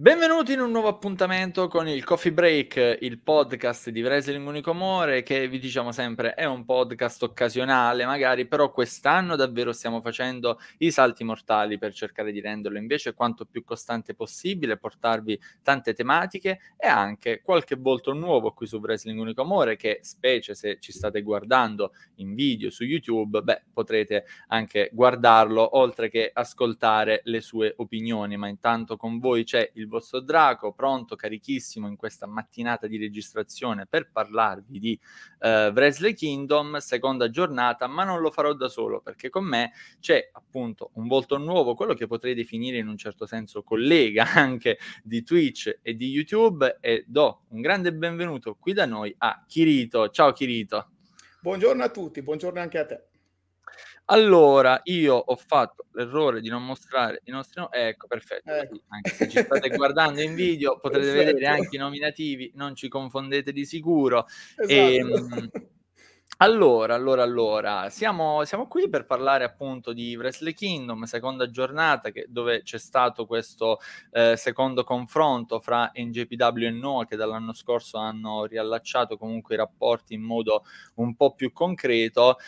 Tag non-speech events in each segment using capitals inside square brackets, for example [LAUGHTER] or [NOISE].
Benvenuti in un nuovo appuntamento con il Coffee Break, il podcast di Wrestling Unico Amore, che vi diciamo sempre è un podcast occasionale, magari, però quest'anno davvero stiamo facendo i salti mortali per cercare di renderlo invece quanto più costante possibile, portarvi tante tematiche e anche qualche volto nuovo qui su Wrestling Unico Amore, che specie se ci state guardando in video su YouTube, beh, potrete anche guardarlo oltre che ascoltare le sue opinioni, ma intanto con voi c'è il vostro Draco, pronto, carichissimo in questa mattinata di registrazione per parlarvi di uh, Wrestle Kingdom, seconda giornata, ma non lo farò da solo perché con me c'è appunto un volto nuovo, quello che potrei definire in un certo senso collega [LAUGHS] anche di Twitch e di YouTube e do un grande benvenuto qui da noi a Kirito. Ciao Kirito. Buongiorno a tutti, buongiorno anche a te. Allora, io ho fatto l'errore di non mostrare i nostri nomi. Ecco, perfetto. Ecco. Anche se ci state [LAUGHS] guardando in video, potrete perfetto. vedere anche i nominativi, non ci confondete di sicuro. Esatto. E, ehm, allora, allora, allora, siamo, siamo, qui per parlare appunto di Wrestle Kingdom, seconda giornata che, dove c'è stato questo eh, secondo confronto fra NJPW e Noah che dall'anno scorso hanno riallacciato comunque i rapporti in modo un po' più concreto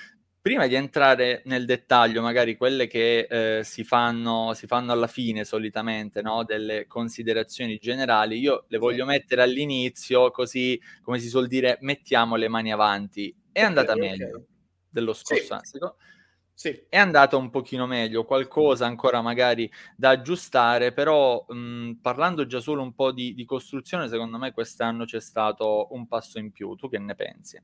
prima di entrare nel dettaglio, magari quelle che eh, si, fanno, si, fanno, alla fine solitamente, no? delle considerazioni generali, io le voglio mettere all'inizio, così come si suol dire, mettiamo le mani avanti. È andata okay, meglio okay. dello scorso sì. anno. Sì. È andata un pochino meglio, qualcosa ancora magari da aggiustare, però mh, parlando già solo un po' di, di costruzione, secondo me quest'anno c'è stato un passo in più. Tu che ne pensi?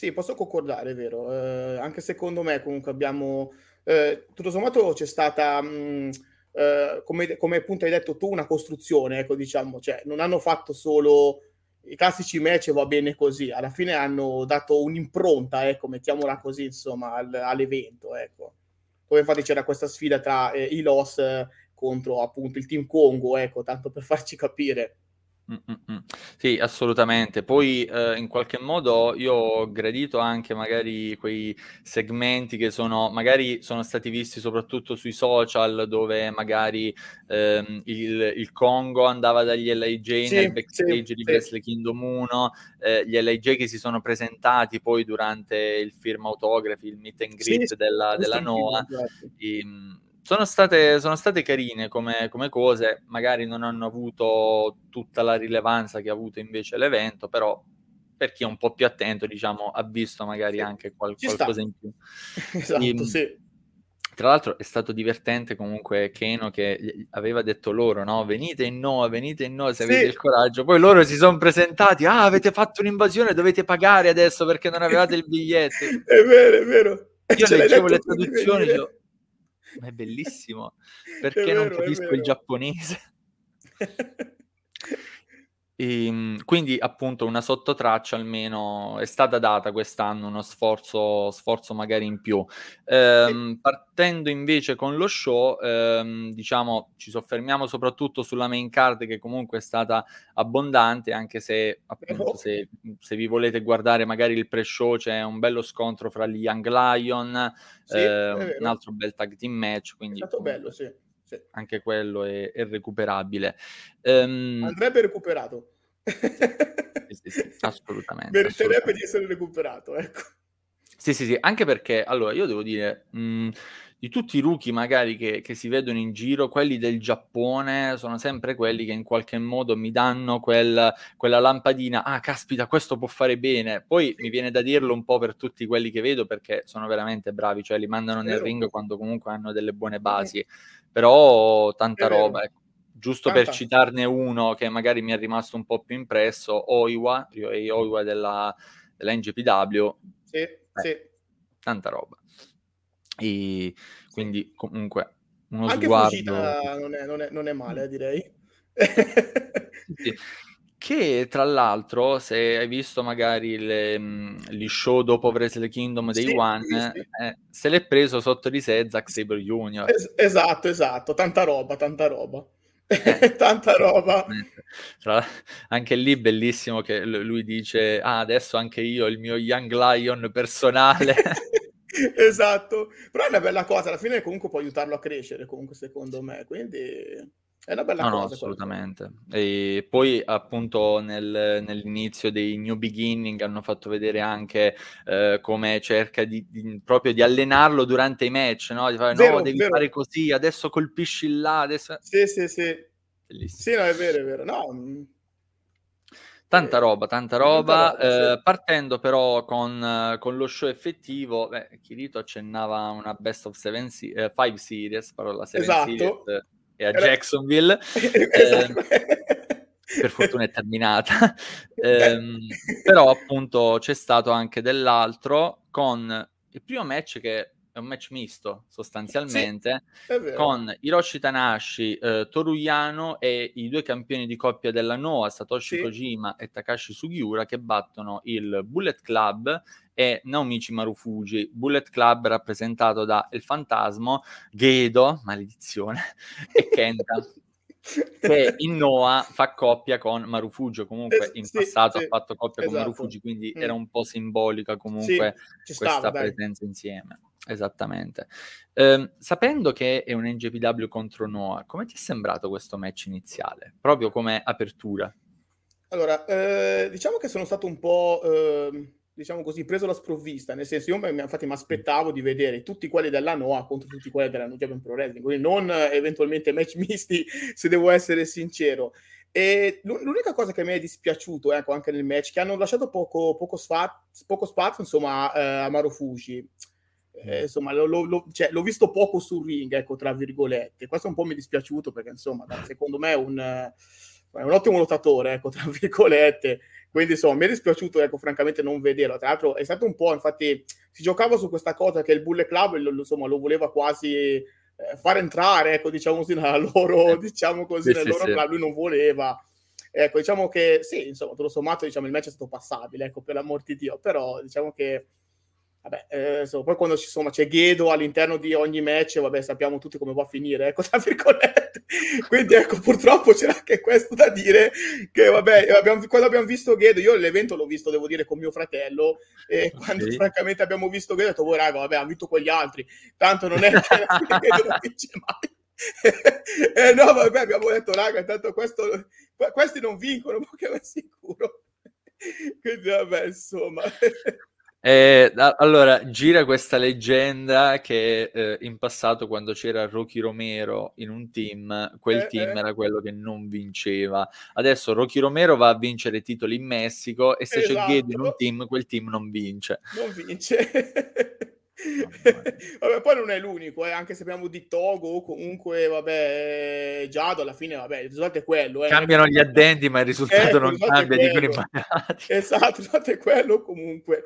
Sì, posso concordare, è vero. Eh, anche secondo me comunque abbiamo... Eh, tutto sommato c'è stata, mh, eh, come, come, appunto hai detto tu, una costruzione, ecco diciamo, cioè non hanno fatto solo i classici match va bene così, alla fine hanno dato un'impronta, ecco, mettiamola così, insomma, al, all'evento, ecco. Poi infatti c'era questa sfida tra eh, i Los contro appunto il Team Congo, ecco, tanto per farci capire. Mm-mm. Sì, assolutamente. Poi eh, in qualche modo io ho gradito anche magari quei segmenti che sono, magari sono stati visti soprattutto sui social dove magari ehm, il, il, Congo andava dagli LIJ sì, nel backstage sì, di sì. Wrestle Kingdom 1, eh, gli LIJ che si sono presentati poi durante il firma autografi, il meet and greet della, della NOAA. E, sono state, sono state carine come, come, cose, magari non hanno avuto tutta la rilevanza che ha avuto invece l'evento, però per chi è un po' più attento, diciamo, ha visto magari sì, anche qual- qualcosa in più. [LAUGHS] esatto, e, sì. Tra l'altro è stato divertente comunque Keno che aveva detto loro, no? Venite in Noa, venite in Noa se sì. avete il coraggio. Poi loro si sono presentati, ah, avete fatto un'invasione, dovete pagare adesso perché non avevate il biglietto. [LAUGHS] è vero, è vero. Io leggevo le traduzioni, io, ma è bellissimo. [LAUGHS] Perché è vero, non capisco il giapponese? [LAUGHS] E, ehm, quindi appunto una sottotraccia almeno è stata data quest'anno, uno sforzo, sforzo magari in più. Ehm, partendo invece con lo show, ehm, diciamo ci soffermiamo soprattutto sulla main card che comunque è stata abbondante, anche se appunto se, se vi volete guardare magari il pre-show c'è un bello scontro fra gli Young Lion, sì, eh, un altro bel tag team match. Quindi, è stato bello, sì. Sì. Anche quello è, è recuperabile. Um, Andrebbe recuperato. Sì, sì, assolutamente. Meriterebbe assolutamente. di essere recuperato, ecco. Sì, sì, sì, anche perché, allora, io devo dire, mh, di tutti i rookie magari che, che, si vedono in giro, quelli del Giappone sono sempre quelli che in qualche modo mi danno quel, quella lampadina, ah, caspita, questo può fare bene. Poi mi viene da dirlo un po' per tutti quelli che vedo perché sono veramente bravi, cioè li mandano nel ring quando comunque hanno delle buone basi però tanta roba, ecco. Giusto tanta. per citarne uno che magari mi è rimasto un po' più impresso, Oiwa, e Oiwa della, della NGPW. Sì, eh, sì. Tanta roba. E quindi comunque uno Anche sguardo... Fujita non è, non, è, non è male, direi. sì. Che tra l'altro, se hai visto magari le, mm, gli show dopo Wrestle Kingdom Day sì, One, sì. Eh, se l'è preso sotto di sé Zack Sabre Junior. Es- esatto, esatto, tanta roba, tanta roba. Eh, [LAUGHS] tanta roba. Tra, anche lì bellissimo che lui dice, ah adesso anche io il mio Young Lion personale. [LAUGHS] esatto, però è una bella cosa, alla fine comunque può aiutarlo a crescere, comunque secondo me, quindi È una bella no, cosa. No, assolutamente. E poi appunto nel, nell'inizio dei New Beginning hanno fatto vedere anche eh, come cerca di, di, proprio di allenarlo durante i match, no? Di fare, vero, no, devi vero. fare così, adesso colpisci là, adesso... Sì, sì, sì. Bellissimo. Sì, no, è vero, è vero. No, mm. Tanta eh, roba, tanta roba. Tanta roba eh, sì. Partendo però con, con, lo show effettivo, beh, Kirito accennava una best of seven, eh, five series, parola seven esatto. series e a. Jacksonville. [LAUGHS] esatto. eh, per fortuna è terminata. [LAUGHS] eh, però appunto c'è stato anche dell'altro con il primo match che un match misto sostanzialmente sì, con Hiroshi Tanashi, eh, Toru Yano e i due campioni di coppia della Noah, Satoshi sì. Kojima e Takashi Sugiura che battono il Bullet Club e Naomichi Marufuji. Bullet Club rappresentato da El Fantasmo, Gedo, maledizione, e [LAUGHS] Kenta. Che [LAUGHS] in Noah fa coppia con Marufugio. Comunque in sì, passato sì, ha fatto coppia esatto. con Marufuji quindi mm. era un po' simbolica comunque sì, questa stava, presenza insieme. Esattamente. Eh, sapendo che è un NGPW contro Noah come ti è sembrato questo match iniziale? Proprio come apertura? Allora eh, diciamo che sono stato un po' eh diciamo così, preso la sprovvista, nel senso io infatti mi aspettavo di vedere tutti quelli della Noah contro tutti quelli della New Japan Pro Wrestling, quindi non eventualmente match misti, [LAUGHS] se devo essere sincero. E l'unica cosa che mi è dispiaciuto, ecco, anche nel match, che hanno lasciato poco, poco, sfa- poco spazio, insomma, eh, a Marufushi. Eh, insomma, lo, lo, cioè, l'ho visto poco sul ring, ecco, tra virgolette. Questo un po' mi è dispiaciuto perché, insomma, secondo me è un, è un ottimo lottatore, ecco, tra [LAUGHS] virgolette quindi insomma mi è dispiaciuto ecco francamente non vederlo. Tra l'altro è stato un po' infatti si giocava su questa cosa che il Bullet Club lo, insomma lo voleva quasi eh, far entrare ecco diciamo così nella loro diciamo così sì, nel sì, loro sì. club lui non voleva. Ecco diciamo che sì insomma tutto sommato diciamo il match è stato passabile ecco per l'amor di Dio però diciamo che Vabbè, eh, insomma, poi quando insomma, c'è Ghedo all'interno di ogni match, vabbè, sappiamo tutti come va a finire, ecco, [LAUGHS] tra virgolette. Quindi, ecco, purtroppo c'era anche questo da dire, che vabbè, abbiamo, quando abbiamo visto Ghedo, io l'evento l'ho visto, devo dire, con mio fratello, e quando francamente abbiamo visto Ghedo, ho detto, voi raga, vabbè, hanno vinto quegli altri, tanto non è [LAUGHS] che Ghedo non vince mai. [LAUGHS] eh, no, vabbè, abbiamo detto, raga, tanto questo, questi non vincono, ma che è sicuro. Quindi, vabbè, insomma... Eh, allora, gira questa leggenda che eh, in passato quando c'era Rocky Romero in un team, quel eh, team eh. era quello che non vinceva. Adesso Rocky Romero va a vincere titoli in Messico e se esatto. c'è Ghedi in un team, quel team non vince. Non vince. [LAUGHS] vabbè, poi non è l'unico, eh, anche se abbiamo di Togo, comunque, vabbè, Giado alla fine, vabbè, il risultato è quello. Eh. Cambiano gli addenti, ma il risultato eh, non cambia, dicono i Esatto, il risultato è quello comunque.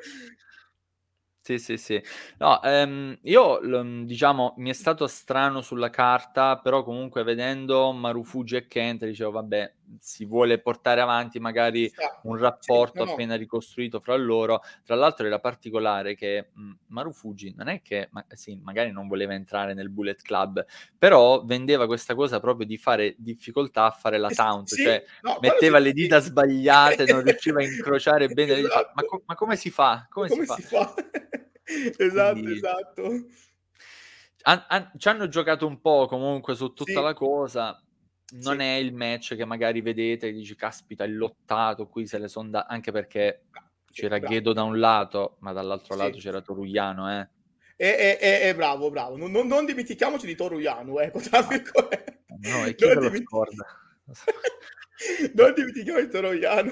Sì, sì, sì. No, ehm, io diciamo mi è stato strano sulla carta, però comunque vedendo Marufuji e Kent dicevo vabbè, si vuole portare avanti magari un rapporto sì, appena ricostruito fra loro. Tra l'altro era particolare che mh, Marufuji non è che ma, sì, magari non voleva entrare nel Bullet Club, però vendeva questa cosa proprio di fare difficoltà a fare la taunt, sì, cioè no, metteva le dita sbagliate, non [LAUGHS] riusciva a incrociare bene, esatto. ma, co- ma, come si fa? Come, come si, fa? Si fa? [LAUGHS] esatto, Quindi... esatto. An- an- ci hanno giocato un po' comunque su tutta sì. la cosa. Non sì. è il match che magari vedete e dici, caspita, il lottato qui se le sono da... Anche perché c'era bravo. Ghedo da un lato, ma dall'altro lato c'era Torugliano, eh. E, e, e, bravo, bravo. Non, non, non, dimentichiamoci di Torugliano, ecco, tra virgolette. No, e chi non dimentichi... lo scorda? [LAUGHS] [LAUGHS] non dimentichiamo il Toroiano.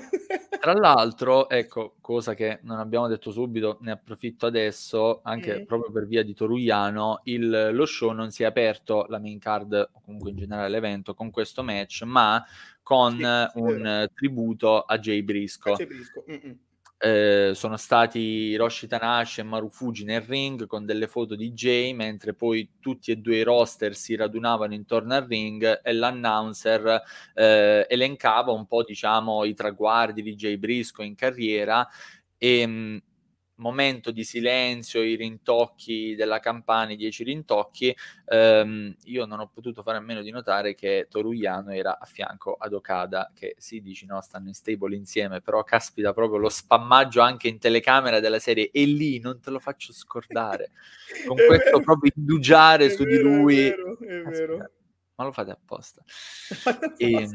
Tra l'altro, ecco, cosa che non abbiamo detto subito, ne approfitto adesso, anche mm. proprio per via di Toruiano, il, lo show non si è aperto, la main card, o comunque in generale l'evento, con questo match, ma con sì, un tributo a Jay Brisco. A Jay Brisco. Eh, sono stati Hiroshi Tanashi e Marufuji nel ring con delle foto di Jay, mentre poi tutti e due i roster si radunavano intorno al ring e l'announcer eh, elencava un po' diciamo i traguardi di Jay Brisco in carriera. E mh, momento di silenzio, i rintocchi della campana, i dieci rintocchi, ehm, io non ho potuto fare a meno di notare che Torugliano era a fianco ad Okada, che si dice no, stanno in stable insieme, però caspita proprio lo spammaggio anche in telecamera della serie, e lì non te lo faccio scordare, [LAUGHS] con questo proprio indugiare su vero, di lui. È vero, è vero. ma lo fate apposta. [LAUGHS] e,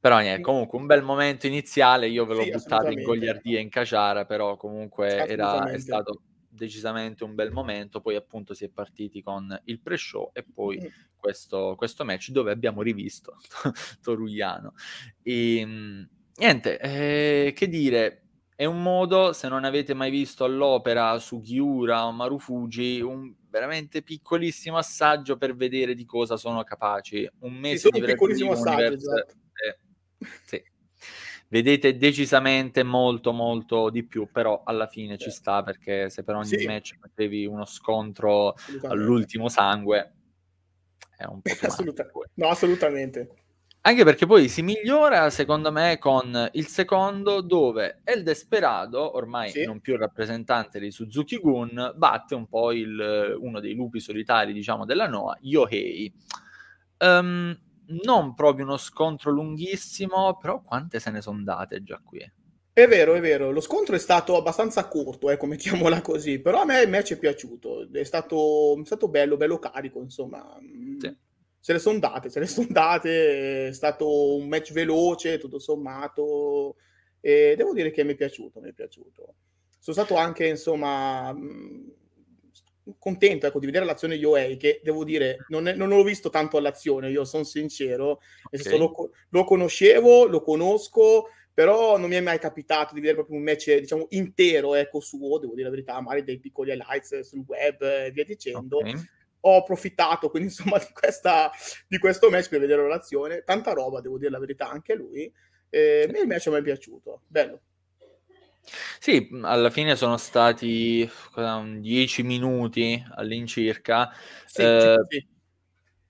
però niente, comunque un bel momento iniziale, io ve l'ho sì, buttato in Gogliardia in Caciara, però comunque era, è stato decisamente un bel momento, poi appunto si è partiti con il pre-show e poi mm. questo, questo, match dove abbiamo rivisto [LAUGHS] Torugliano. E, ehm, niente, eh, che dire, è un modo, se non avete mai visto all'opera su Giura o Marufuji, un veramente piccolissimo assaggio per vedere di cosa sono capaci. Un mese sì, di piccolissimo assaggio, esatto. Sì vedete decisamente molto molto di più, però alla fine ci sta perché se per ogni sì. match mettevi uno scontro all'ultimo sangue è un po' Assoluta- No, assolutamente. Anche perché poi si migliora, secondo me, con il secondo, dove El Desperado, ormai sì. non più rappresentante di Suzuki Gun, batte un po' il, uno dei lupi solitari, diciamo, della Noah, Yohei. Um, non proprio uno scontro lunghissimo, però quante se ne sono date già qui. È vero, è vero, lo scontro è stato abbastanza corto, eh, mettiamola [LAUGHS] così, però a me il match è piaciuto, è stato, è stato bello, bello carico, insomma. Sì. Se le sono date, se le sono date, è stato un match veloce, tutto sommato, e devo dire che mi è piaciuto, mi è piaciuto. Sono stato anche, insomma, contento ecco, di vedere l'azione Yoei, che devo dire non, è, non l'ho visto tanto all'azione, io sono sincero, okay. lo, lo, conoscevo, lo conosco, però non mi è mai capitato di vedere proprio un match diciamo intero ecco, suo, devo dire la verità, magari dei piccoli highlights sul web e via dicendo. Okay. Ho approfittato quindi [LAUGHS] insomma di, questa, di questo match per vedere l'azione, tanta roba, devo dire la verità, anche lui. Eh, sì. Il match mi è piaciuto, bello. Sì, alla fine sono stati 10 minuti all'incirca, sì, eh, sì.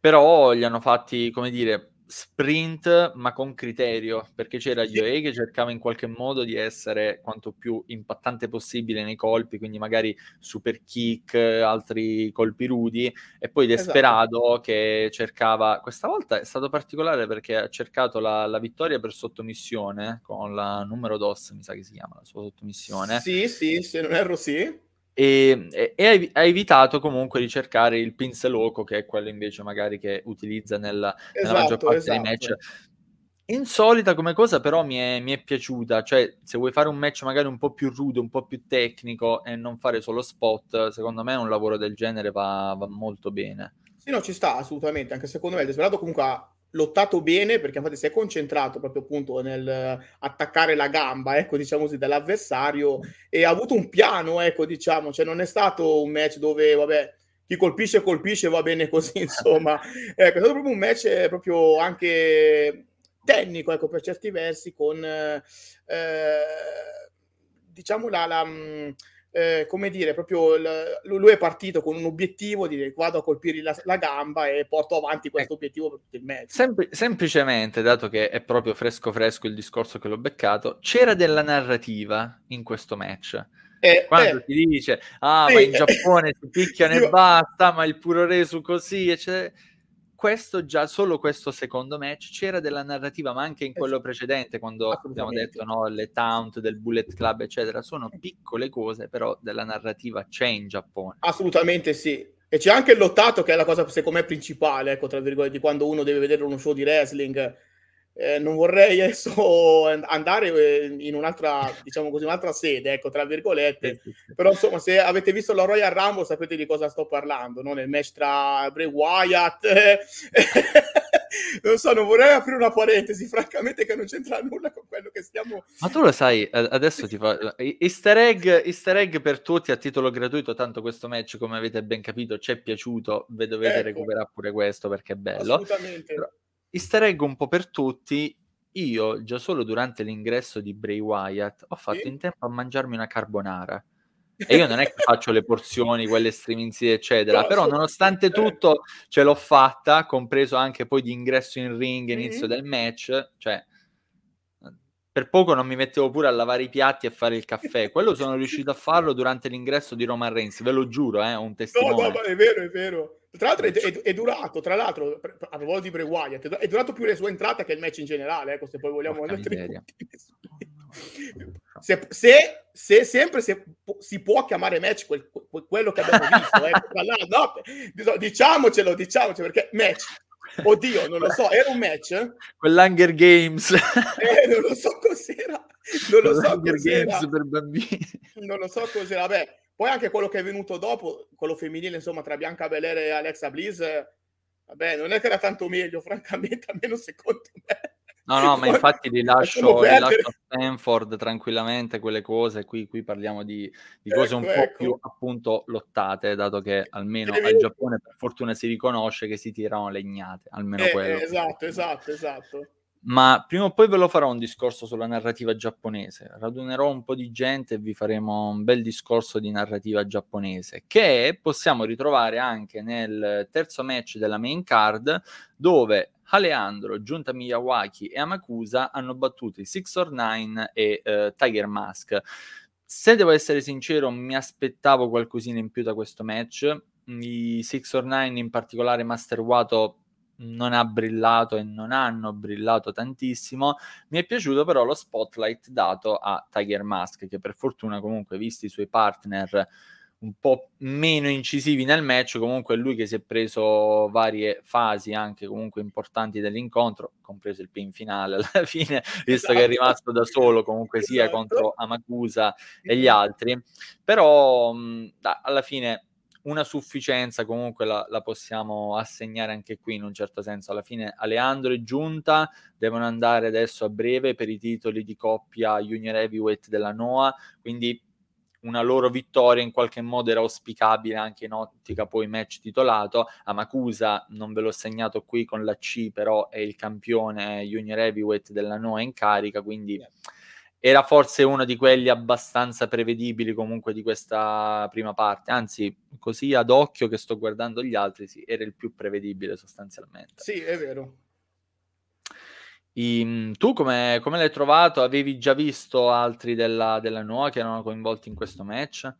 però li hanno fatti, come dire, sprint ma con criterio, perché c'era. Yoei che cercava in qualche modo di essere quanto più impattante possibile nei colpi, quindi magari super kick, altri colpi rudi, e poi esatto. Desperado esatto. che cercava, questa volta è stato particolare perché ha cercato la, la, vittoria per sottomissione con la numero DOS, mi sa che si chiama la sua sottomissione. Sì, sì, se non erro sì e, e, ha evitato comunque di cercare il pinze loco, che è quello invece magari che utilizza nella, esatto, nella maggior parte esatto. dei match. Insolita come cosa, però mi è, mi è, piaciuta. Cioè, se vuoi fare un match magari un po' più rude, un po' più tecnico e non fare solo spot, secondo me un lavoro del genere va, va molto bene. Sì, no, ci sta assolutamente. Anche secondo me il Desperado comunque ha lottato bene perché infatti si è concentrato proprio appunto nel attaccare la gamba, ecco, diciamo così, dell'avversario e ha avuto un piano, ecco, diciamo, cioè non è stato un match dove, vabbè, chi colpisce colpisce va bene così, [LAUGHS] insomma. ecco, è stato proprio un match eh, proprio anche tecnico, ecco, per certi versi con eh, diciamo la, la eh, come dire, proprio il, lui è partito con un obiettivo di vado a colpire la, la gamba e porto avanti questo eh, obiettivo per tutto il match. Sempl- semplicemente, dato che è proprio fresco fresco il discorso che l'ho beccato, c'era della narrativa in questo match. Eh, Quando eh, ti dice, ah, sì, ma in Giappone si picchiano e basta, ma il puro resu così, eccetera questo già, solo questo secondo match, c'era della narrativa, ma anche in quello precedente, quando abbiamo detto no, le taunt del Bullet Club, eccetera, sono piccole cose, però della narrativa c'è in Giappone. Assolutamente sì. E c'è anche il lottato, che è la cosa secondo me principale, ecco, tra virgolette, di quando uno deve vedere uno show di wrestling eh, non vorrei adesso andare eh, in un'altra, diciamo così, un'altra sede, ecco, tra virgolette, però insomma, se avete visto la Royal Rumble sapete di cosa sto parlando, no? Nel match tra Bray Wyatt, [LAUGHS] non so, non vorrei aprire una parentesi, francamente, che non c'entra nulla con quello che stiamo... Ma tu lo sai, adesso ti fa... [LAUGHS] Easter egg, easter egg per tutti a titolo gratuito, tanto questo match, come avete ben capito, ci è piaciuto, ve dovete ecco. recuperare pure questo perché è bello. Assolutamente. Però easter egg un po' per tutti. Io già solo durante l'ingresso di Bray Wyatt ho fatto in tempo a mangiarmi una carbonara. E io non è che faccio le porzioni, quelle streminzie, eccetera, però nonostante tutto ce l'ho fatta, compreso anche poi di ingresso in ring, inizio mm-hmm. del match, cioè per poco non mi mettevo pure a lavare i piatti e a fare il caffè. Quello sono riuscito a farlo durante l'ingresso di Roman Reigns, ve lo giuro, è eh, un testimone. No, no, è vero, è vero. Tra l'altro è, è, è durato, tra l'altro, a proposito di Bray Wyatt, è durato più la sua entrata che il match in generale, ecco, se poi vogliamo andare [LAUGHS] se, se, se, sempre se, si può chiamare match quel, visto quello che abbiamo visto. eh. no, diciamocelo, diciamocelo, perché match. Oddio, non lo so, era un match? Quell'Hunger Games. [LAUGHS] eh, non lo so cos'era. Non lo so cos'era. Games per bambini. Non lo so cos'era, vabbè. Poi anche quello che è venuto dopo, quello femminile, insomma, tra Bianca Belair e Alexa Bliss, vabbè, non è che era tanto meglio, [LAUGHS] francamente, almeno secondo me. No, no, ma infatti li lascio, li lascio a Stanford tranquillamente quelle cose. Qui, qui parliamo di, di cose ecco, un po' ecco. più appunto lottate, dato che almeno al Giappone per fortuna si riconosce che si tirano legnate, almeno eh, quello. Esatto, esatto, esatto. Ma prima o poi ve lo farò un discorso sulla narrativa giapponese. Radunerò un po' di gente e vi faremo un bel discorso di narrativa giapponese che possiamo ritrovare anche nel terzo match della main card dove Aleandro, Giunta Miyawaki e Amakusa hanno battuto i Six or Nine e uh, Tiger Mask. Se devo essere sincero, mi aspettavo qualcosina in più da questo match. I Six or Nine, in particolare Master Wato, non ha brillato e non hanno brillato tantissimo. Mi è piaciuto però lo spotlight dato a Tiger Mask, che per fortuna comunque, visti i suoi partner un po' meno incisivi nel match, comunque è lui che si è preso varie fasi anche comunque importanti dell'incontro, compreso il pin finale alla [LAUGHS] fine, visto esatto. che è esatto. rimasto da solo comunque esatto. sia contro Amakusa e gli altri, però mh, da, alla fine una sufficienza comunque la, la, possiamo assegnare anche qui in un certo senso. Alla fine Aleandro e Giunta devono andare adesso a breve per i titoli di coppia Junior Heavyweight della NOA, quindi una loro vittoria in qualche modo era auspicabile anche in ottica poi match titolato. Amakusa non ve l'ho segnato qui con la C, però è il campione junior heavyweight della NOA in carica, quindi era forse uno di quelli abbastanza prevedibili comunque di questa prima parte. Anzi, così ad occhio che sto guardando gli altri, sì, era il più prevedibile sostanzialmente. Sì, è vero. I, mhmm, tu come, come, l'hai trovato? Avevi già visto altri della, della Noa che erano coinvolti in questo match?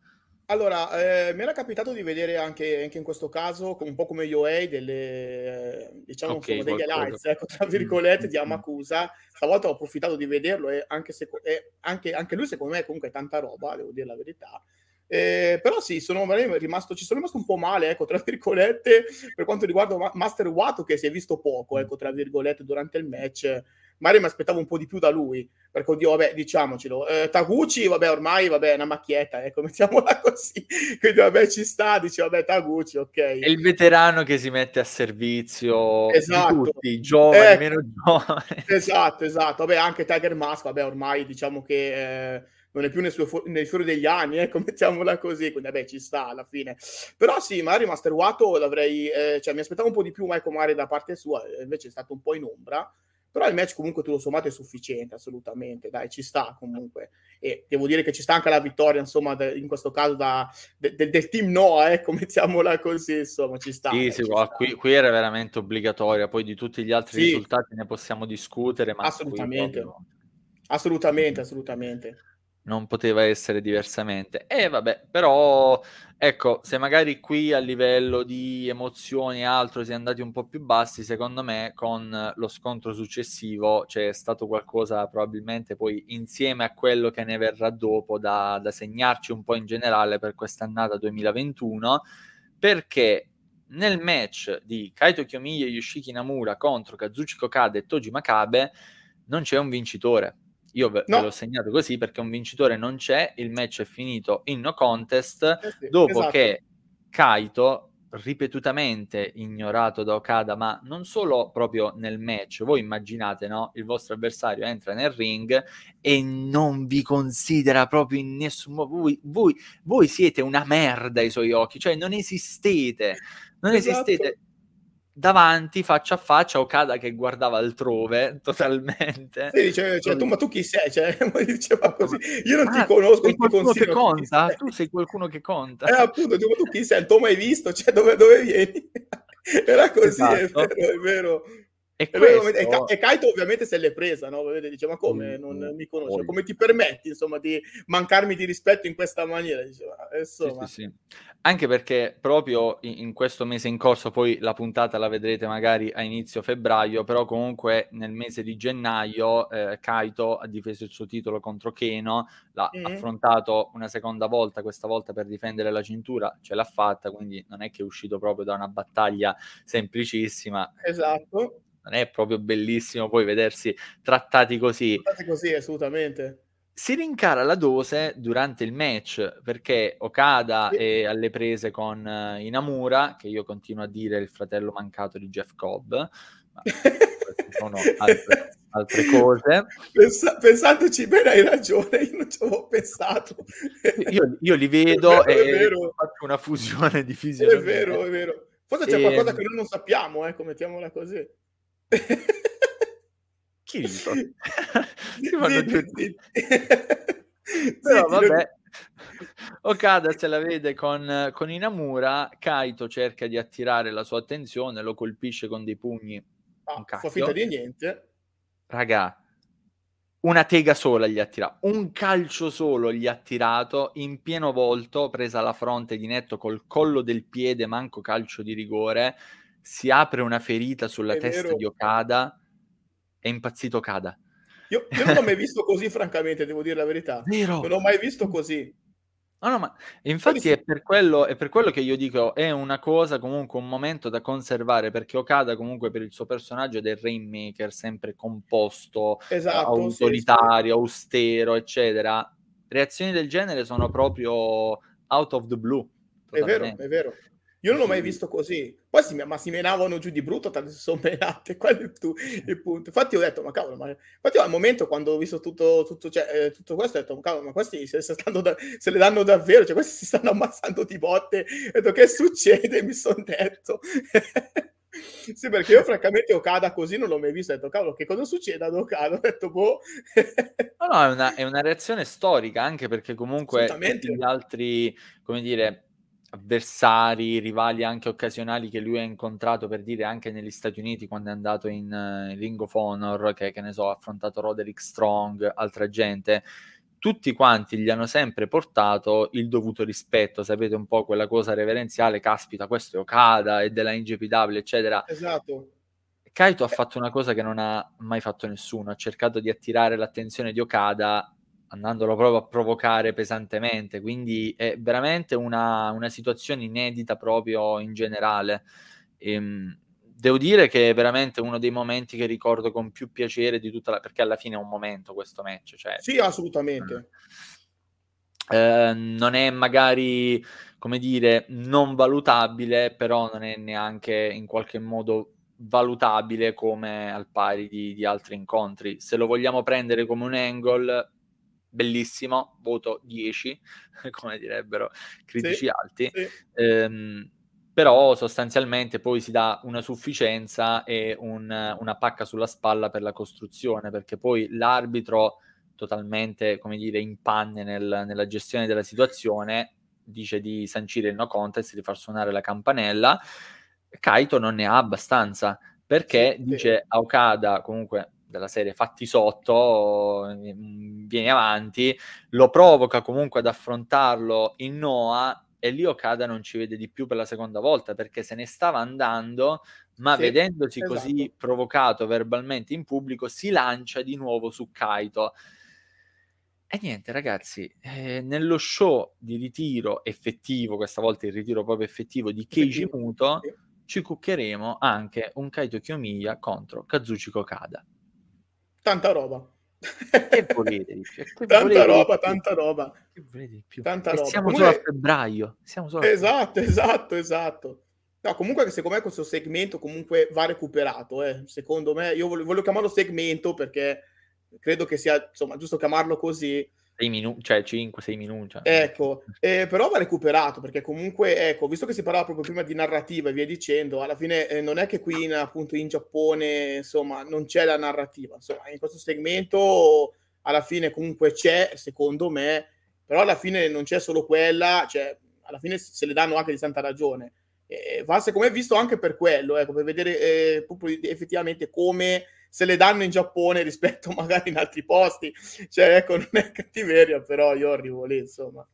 Allora, eh, mi era capitato di vedere anche, anche, in questo caso, un po' come Yohei, delle, eh, diciamo, okay, insomma, degli highlights, ecco, tra virgolette, di Amakusa. Stavolta ho approfittato di vederlo e anche, se, e anche, anche lui, secondo me, comunque è tanta roba, devo dire la verità. Eh, però sì, sono rimasto, ci sono rimasto un po' male, ecco, tra [LAUGHS] virgolette, per quanto riguarda Master Wato, che si è visto poco, ecco, tra virgolette, durante il match. Magari mi aspettavo un po' di più da lui, perché oddio, vabbè, diciamocelo. Eh, Taguchi, vabbè, ormai, vabbè, è una macchietta, ecco, [LAUGHS] mettiamola così. Quindi, vabbè, ci sta, dice, vabbè, Taguchi, ok. È il veterano che si mette a servizio esatto. di tutti, giovani, ecco. meno giovani. [LAUGHS] Esatto, esatto. Vabbè, anche Tiger Mask, vabbè, ormai, diciamo che... Eh, non è più nei, suoi, nei fiori degli anni, ecco, [LAUGHS] mettiamola così, quindi vabbè ci sta alla fine. Però sì, magari Master Wato l'avrei, eh, cioè mi aspettavo un po' di più Michael Mare da parte sua, invece è stato un po' in ombra, però il match comunque tutto sommato è sufficiente, assolutamente, dai, ci sta comunque. E devo dire che ci sta anche la vittoria, insomma, de, in questo caso da, de, de, del team Noah, ecco, [LAUGHS] mettiamola così, insomma, ci sta. Sì, eh, sì, ci sta. Qui, qui, era veramente obbligatoria, poi di tutti gli altri sì. risultati ne possiamo discutere, ma assolutamente. Assolutamente, assolutamente non poteva essere diversamente. E eh, vabbè, però ecco, se magari qui a livello di emozioni e altro si è andati un po' più bassi, secondo me con lo scontro successivo c'è stato qualcosa probabilmente poi insieme a quello che ne verrà dopo da, da segnarci un po' in generale per quest'annata 2021, perché nel match di Kaito Kiyomiya e Yoshiki Namura contro Kazuchi Kokade e Toji Makabe non c'è un vincitore io ve, no. ve l'ho segnato così perché un vincitore non c'è, il match è finito in no contest eh sì, dopo esatto. che Kaito ripetutamente ignorato da Okada, ma non solo proprio nel match. Voi immaginate, no? Il vostro avversario entra nel ring e non vi considera proprio in nessun modo. Voi, voi, voi siete una merda ai suoi occhi, cioè non esistete. Non esatto. esistete davanti, faccia a faccia, Okada che guardava altrove [LAUGHS] totalmente. Sì, dice, cioè, tu, ma tu chi sei? Cioè, [LAUGHS] diceva così, io non ah, ti conosco, sei qualcuno che conta, tu sei qualcuno che conta. Eh, appunto, tu, tu chi sei? Tu mai visto? Cioè, dove, dove vieni? [LAUGHS] Era così, esatto. è vero, è vero. E, questo... e, e, Kaito ovviamente se l'è presa, no? Dice, ma come mm, non mm, mi conosce? Come ti permetti, insomma, di mancarmi di rispetto in questa maniera? Dice, insomma. Sì, sì, sì. Anche perché proprio in, in, questo mese in corso, poi la puntata la vedrete magari a inizio febbraio, però comunque nel mese di gennaio eh, Kaito ha difeso il suo titolo contro Keno, l'ha mm-hmm. affrontato una seconda volta, questa volta per difendere la cintura, ce l'ha fatta, quindi non è che è uscito proprio da una battaglia semplicissima. Esatto non è proprio bellissimo poi vedersi trattati così. Trattati così, assolutamente. Si rincara la dose durante il match perché Okada sì. è alle prese con uh, Inamura, che io continuo a dire è il fratello mancato di Jeff Cobb, ma sono [LAUGHS] altre, altre cose. Pensa, pensandoci bene hai ragione, io non ci avevo pensato. io, io li vedo [LAUGHS] è vero, e faccio una fusione di fisionomia. È vero, è vero. Forse c'è e... qualcosa che noi non sappiamo, ecco, mettiamola così. [LAUGHS] Chi dico? si [LAUGHS] fanno tutti. [LAUGHS] Però vabbè. Okada se la vede con, con Inamura, Kaito cerca di attirare la sua attenzione, lo colpisce con dei pugni. Ah, fa finta di niente. Raga, una tega sola gli ha tirato, un calcio solo gli ha tirato in pieno volto, presa la fronte di netto col collo del piede, manco calcio di rigore si apre una ferita sulla è testa vero. di Okada, è impazzito Okada. Io, io non l'ho mai [LAUGHS] visto così, francamente, devo dire la verità. Vero. Non l'ho mai visto così. No, no, ma infatti è per, quello, è per quello che io dico, è una cosa comunque, un momento da conservare, perché Okada comunque per il suo personaggio del Rainmaker, sempre composto, esatto, autoritario, sì, sì. austero, eccetera. Reazioni del genere sono proprio out of the blue. Totalmente. È vero, è vero. Io non l'ho mai visto così. Poi si, ma si menavano giù di brutto, tanto si sono [LAUGHS] menate. Quello è tu, il punto. Infatti ho detto, ma cavolo, ma... Infatti al momento quando ho visto tutto, tutto, cioè, eh, tutto questo, ho detto, ma cavolo, ma questi se, se, da... se, le danno davvero, cioè questi si stanno ammazzando di botte. Ho detto, che succede? [LAUGHS] Mi sono detto. [LAUGHS] sì, perché io francamente Okada così non l'ho mai visto. Ho detto, cavolo, che cosa succede ad Okada? Ho detto, boh. no, no, è una, è una reazione storica, anche perché comunque gli altri, come dire avversari, rivali anche occasionali che lui ha incontrato per dire anche negli Stati Uniti quando è andato in uh, Ring of Honor, che, che ne so, ha affrontato Roderick Strong, altra gente, tutti quanti gli hanno sempre portato il dovuto rispetto, sapete un po' quella cosa reverenziale, caspita, questo è Okada, è della NGPW, eccetera. Esatto. Kaito ha fatto una cosa che non ha mai fatto nessuno, ha cercato di attirare l'attenzione di Okada andandolo proprio a provocare pesantemente, quindi è veramente una, una situazione inedita proprio in generale. Ehm, devo dire che è veramente uno dei momenti che ricordo con più piacere di tutta la... perché alla fine è un momento questo match. Cioè, sì, assolutamente. Eh, non è magari, come dire, non valutabile, però non è neanche in qualche modo valutabile come al pari di, di altri incontri. Se lo vogliamo prendere come un angle, bellissimo, voto 10, [LAUGHS] come direbbero critici sì, alti. Sì. Ehm, però sostanzialmente poi si dà una sufficienza e un, una pacca sulla spalla per la costruzione, perché poi l'arbitro totalmente, come dire, in panne nel, nella gestione della situazione, dice di sancire il no contest, di far suonare la campanella. Kaito non ne ha abbastanza, perché sì, dice a Okada, comunque della serie fatti sotto, mm, vieni avanti, lo provoca comunque ad affrontarlo in Noah e lì Okada non ci vede di più per la seconda volta perché se ne stava andando, ma sì, vedendosi esatto. così provocato verbalmente in pubblico, si lancia di nuovo su Kaito. E niente, ragazzi, eh, nello show di ritiro effettivo, questa volta il ritiro proprio effettivo di Keiji Muto, ci cuccheremo anche un Kaito Kiyomiya contro Kazuchi Kokada tanta roba. Che volete di più? Che tanta roba, tanta roba. Che volete di più? Tanta roba. Siamo comunque... solo a febbraio. Siamo solo esatto, esatto, esatto. No, comunque secondo me questo segmento comunque va recuperato, eh. secondo me. Io voglio, voglio chiamarlo segmento perché credo che sia, insomma, giusto chiamarlo così 6 minuti, cioè 5-6 minuti. Cioè. Ecco, eh, però va recuperato perché comunque, ecco, visto che si parlava proprio prima di narrativa e via dicendo, alla fine eh, non è che qui in, appunto in Giappone, insomma, non c'è la narrativa, insomma, in questo segmento alla fine comunque c'è, secondo me, però alla fine non c'è solo quella, cioè alla fine se le danno anche di santa ragione. eh, va secondo me visto anche per quello, ecco, per vedere eh, effettivamente come se le danno in Giappone rispetto [LAUGHS] magari in altri posti. Cioè, ecco, non è cattiveria, però io arrivo lì, insomma.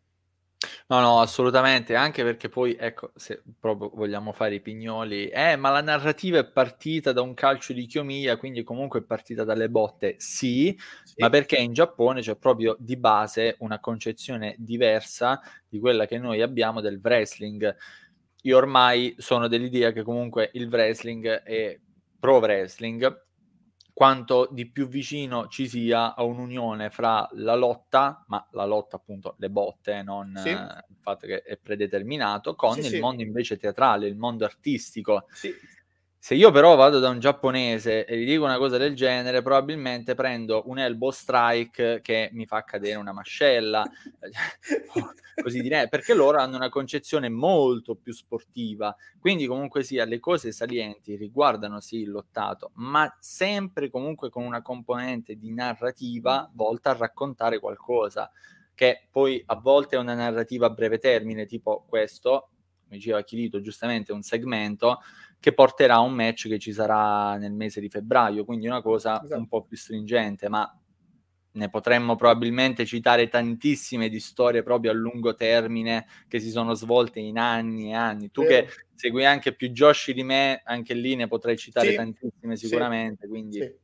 No, no, assolutamente, anche perché poi, ecco, se proprio vogliamo fare i pignoli, eh, ma la narrativa è partita da un calcio di Chiomia, quindi comunque è partita dalle botte, sì, sì, ma perché in Giappone c'è proprio di base una concezione diversa di quella che noi abbiamo del wrestling. Io ormai sono dell'idea che comunque il wrestling è pro wrestling, quanto di più vicino ci sia a un'unione fra la lotta, ma la lotta appunto le botte, non sì. eh, il fatto che è predeterminato, con sì, il sì. mondo invece teatrale, il mondo artistico. Se io però vado da un giapponese e gli dico una cosa del genere, probabilmente prendo un elbow strike che mi fa cadere una mascella. [LAUGHS] così direi, perché loro hanno una concezione molto più sportiva. Quindi comunque sia, le cose salienti riguardano sì il lottato, ma sempre comunque con una componente di narrativa volta a raccontare qualcosa, che poi a volte è una narrativa a breve termine, tipo questo, come diceva Chirito, giustamente un segmento che porterà a un match che ci sarà nel mese di febbraio, quindi una cosa esatto. un po' più stringente, ma ne potremmo probabilmente citare tantissime di storie proprio a lungo termine che si sono svolte in anni e anni. Tu che segui anche più Joshi di me, anche lì ne potrei citare sì, tantissime sicuramente, sì, quindi... Sì.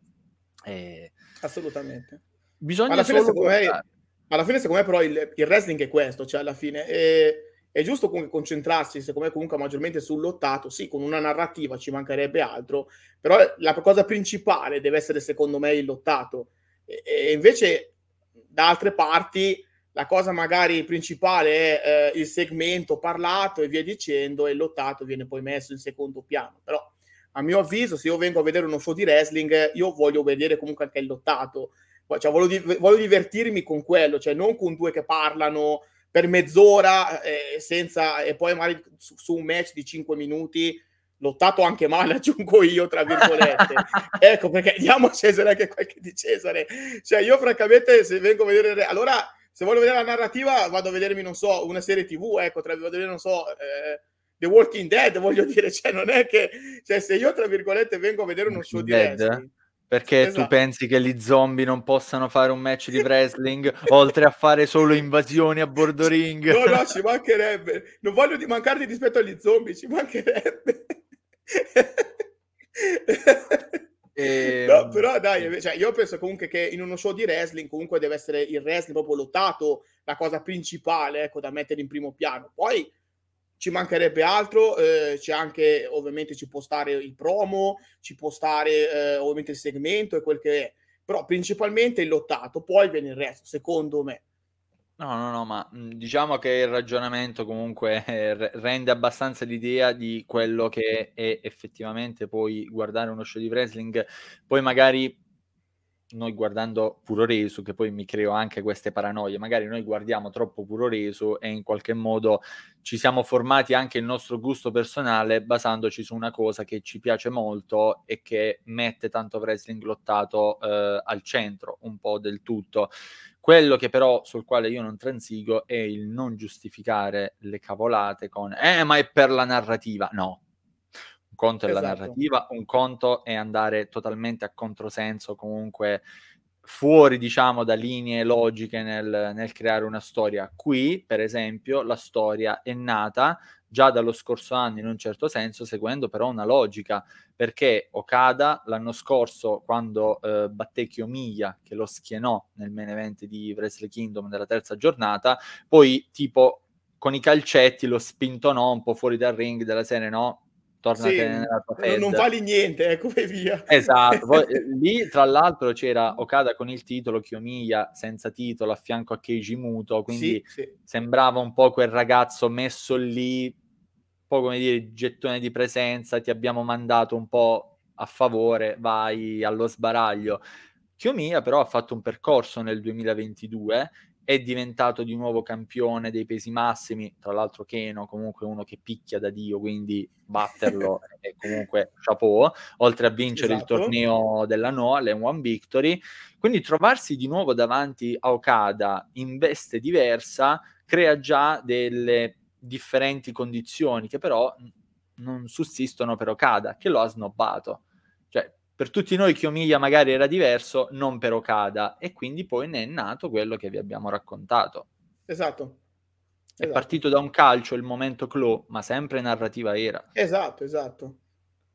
Eh... Assolutamente. Bisogna alla fine, secondo me, alla fine, secondo me, però il, il, wrestling è questo, cioè alla fine... È, è giusto comunque concentrarsi, secondo me, comunque maggiormente sul lottato, sì, con una narrativa ci mancherebbe altro, però la cosa principale deve essere, secondo me, il lottato. E invece da altre parti la cosa magari principale è eh, il segmento parlato e via dicendo e il lottato viene poi messo in secondo piano. Però a mio avviso se io vengo a vedere uno show di wrestling io voglio vedere comunque anche il lottato. Cioè, voglio, voglio divertirmi con quello cioè non con due che parlano per mezz'ora eh, senza, e poi magari su, su un match di 5 minuti lottato anche male, [LAUGHS] aggiungo io, tra virgolette. [LAUGHS] ecco, perché diamo a Cesare anche qualche di Cesare. Cioè, io francamente, se vengo a vedere... Allora, se voglio vedere la narrativa, vado a vedermi, non so, una serie TV, ecco, tra virgolette, non so... Eh, The Walking Dead, voglio dire, cioè non è che, cioè se io tra virgolette vengo a vedere uno show di wrestling, perché esatto. tu pensi che gli zombie non possano fare un match di wrestling oltre a fare solo invasioni a bordo ring? No, no, ci mancherebbe. Non voglio di mancarti rispetto agli zombie, ci mancherebbe e... [LAUGHS] no, però dai, cioè, io penso comunque che in uno show di wrestling comunque deve essere il wrestling proprio lottato la cosa principale ecco, da mettere in primo piano. Poi ci mancherebbe altro, eh, c'è anche ovviamente ci può stare il promo, ci può stare eh, ovviamente il segmento e quel che è, però principalmente il lottato, poi viene il resto, secondo me. No, no, no, ma diciamo che il ragionamento comunque eh, rende abbastanza l'idea di quello che è effettivamente poi guardare uno show di wrestling, poi magari noi guardando puro reso, che poi mi creo anche queste paranoie, magari noi guardiamo troppo puro reso e in qualche modo ci siamo formati anche il nostro gusto personale basandoci su una cosa che ci piace molto e che mette tanto wrestling lottato eh, al centro un po' del tutto. Quello che però sul quale io non transigo è il non giustificare le cavolate con eh, ma è per la narrativa. No. Conto è esatto. la narrativa, un conto è andare totalmente a controsenso, comunque fuori, diciamo, da linee logiche nel, nel creare una storia. Qui, per esempio, la storia è nata già dallo scorso anno in un certo senso, seguendo però una logica, perché Okada l'anno scorso, quando eh, batté Kiyomiya, che lo schienò nel main event di Wrestle Kingdom nella terza giornata, poi tipo con i calcetti lo spintonò un po' fuori dal ring della serie, no? Tornate sì, nella tua fed. Non vali niente, ecco e via. Esatto, poi, [LAUGHS] eh, lì tra l'altro c'era Okada con il titolo, Kiyomiya senza titolo a fianco a Keiji Muto, quindi sì, sì. sembrava un po' quel ragazzo messo lì po' come dire gettone di presenza, ti abbiamo mandato un po' a favore, vai allo sbaraglio. Chiomia però ha fatto un percorso nel 2022 è diventato di nuovo campione dei pesi massimi, tra l'altro Keno comunque uno che picchia da Dio, quindi batterlo [LAUGHS] è comunque chapeau, oltre a vincere esatto. il torneo della Noa, le One Victory, quindi trovarsi di nuovo davanti a Okada in veste diversa crea già delle differenti condizioni che però non sussistono per Okada, che lo ha snobbato. Per tutti noi Chiomiglia magari era diverso, non per Okada, e quindi poi ne è nato quello che vi abbiamo raccontato. Esatto. È esatto. partito da un calcio il momento clou, ma sempre narrativa era. Esatto, esatto.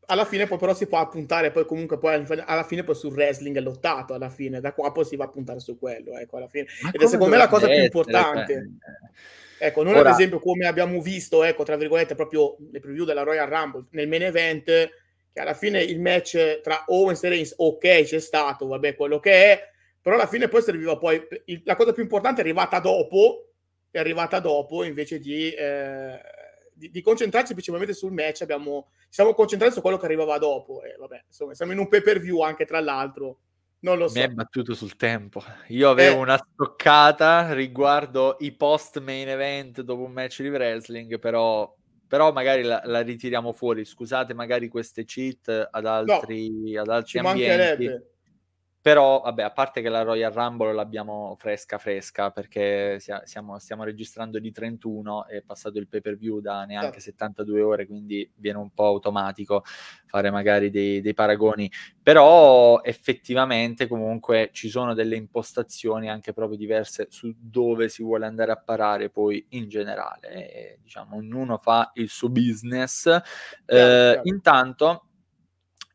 Alla fine poi però si può appuntare poi comunque poi alla fine poi sul wrestling è lottato alla fine, da qua poi si va a puntare su quello, ecco, alla fine. Ed è secondo me la cosa più importante. Cioè... Ecco, noi Ora... ad esempio come abbiamo visto, ecco, tra virgolette, proprio le preview della Royal Rumble, nel main event, che alla fine il match tra Owens e Reigns, ok, c'è stato, vabbè, quello che è, però alla fine poi serviva poi, la cosa più importante è arrivata dopo, è arrivata dopo invece di, eh, di, di concentrarci principalmente sul match, abbiamo, siamo concentrati su quello che arrivava dopo. E vabbè, insomma, siamo in un pay per view anche tra l'altro. Non lo so. Mi è battuto sul tempo. Io avevo eh. una stoccata riguardo i post main event dopo un match di wrestling, però, però magari la, la ritiriamo fuori. Scusate, magari queste cheat ad altri, no, ad altri ambienti. Però, vabbè, a parte che la Royal Rumble l'abbiamo fresca fresca perché siamo, stiamo registrando di 31 è passato il pay per view da neanche sì. 72 ore, quindi viene un po' automatico fare magari dei, dei, paragoni. Però effettivamente comunque ci sono delle impostazioni anche proprio diverse su dove si vuole andare a parare poi in generale. E, diciamo, ognuno fa il suo business. Eh. Intanto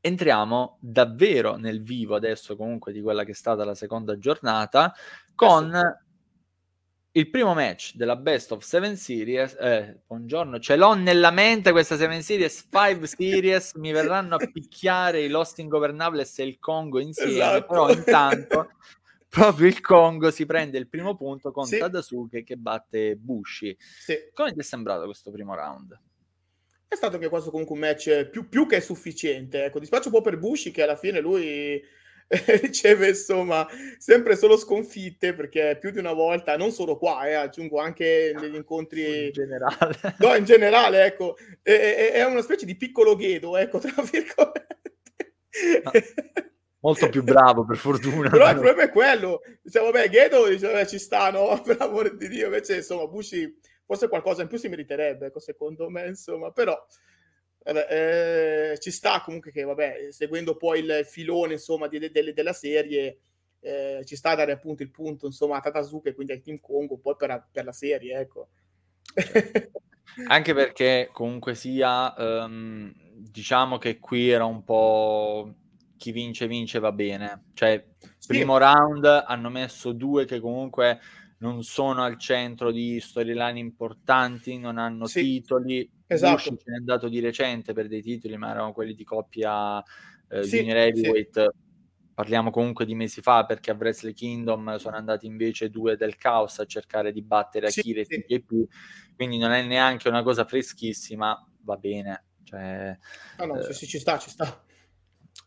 entriamo davvero nel vivo adesso comunque di quella che è stata la seconda giornata con il primo match della Best of Seven Series. Eh, buongiorno, ce l'ho nella mente questa Seven Series, Five [LAUGHS] Series, mi verranno a picchiare i Lost Ingovernables e il Congo insieme, esatto. però intanto [LAUGHS] proprio il Congo si prende il primo punto con sì. Tadasuke che batte Bushi. Sì. Come ti è sembrato questo primo round? È stato anche questo comunque un match più, più che sufficiente. Ecco, dispiace un po' per Bushi che alla fine lui [LAUGHS] riceve insomma sempre solo sconfitte perché più di una volta, non solo qua, eh, aggiungo anche negli incontri in generale, [LAUGHS] no, in generale, ecco, è, è, è una specie di piccolo ghedo, ecco, tra [LAUGHS] virgolette. No. Molto più bravo, per fortuna. Però il problema è quello. Diciamo, vabbè, Ghedo dice, ci sta, no? Per l'amore di Dio. Invece, insomma, Bushi forse qualcosa in più si meriterebbe, ecco, secondo me, insomma, però vabbè, eh, ci sta comunque che, vabbè, seguendo poi il filone, insomma, di, de, de, della serie, eh, ci sta a dare appunto il punto, insomma, a Tatazuka e quindi al Team Congo, poi per, per la serie, ecco. Anche perché comunque sia, um, diciamo che qui era un po' chi vince vince va bene. Cioè, primo sì. round hanno messo due che comunque non sono al centro di storyline importanti, non hanno sì, titoli. Esatto. Bush ce n'è andato di recente per dei titoli, ma erano quelli di coppia eh, sì, Junior Heavyweight. Sì. Parliamo comunque di mesi fa perché a Wrestle Kingdom sono andati invece due del Caos a cercare di battere Akira sì, e TJP, quindi non è neanche una cosa freschissima, va bene. Cioè, no, no, eh, sì, ci sta, ci sta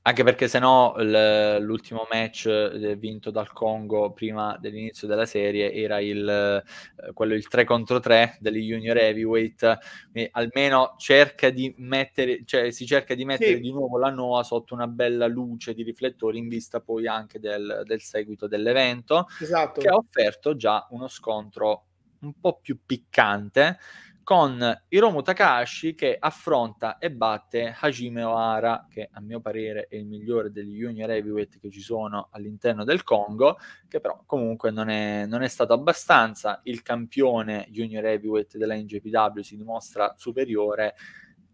anche perché se no l- l'ultimo match eh, vinto dal Congo prima dell'inizio della serie era il, eh, quello il 3 contro 3 delle junior heavyweight Quindi almeno cerca di mettere cioè si cerca di mettere sì. di nuovo la Noa sotto una bella luce di riflettori in vista poi anche del, del seguito dell'evento esatto. che ha offerto già uno scontro un po' più piccante con Hiromu Takahashi che affronta e batte Hajime Ohara, che a mio parere è il migliore degli junior heavyweight che ci sono all'interno del Congo, che però comunque non è, non è stato abbastanza. Il campione junior heavyweight della NJPW si dimostra superiore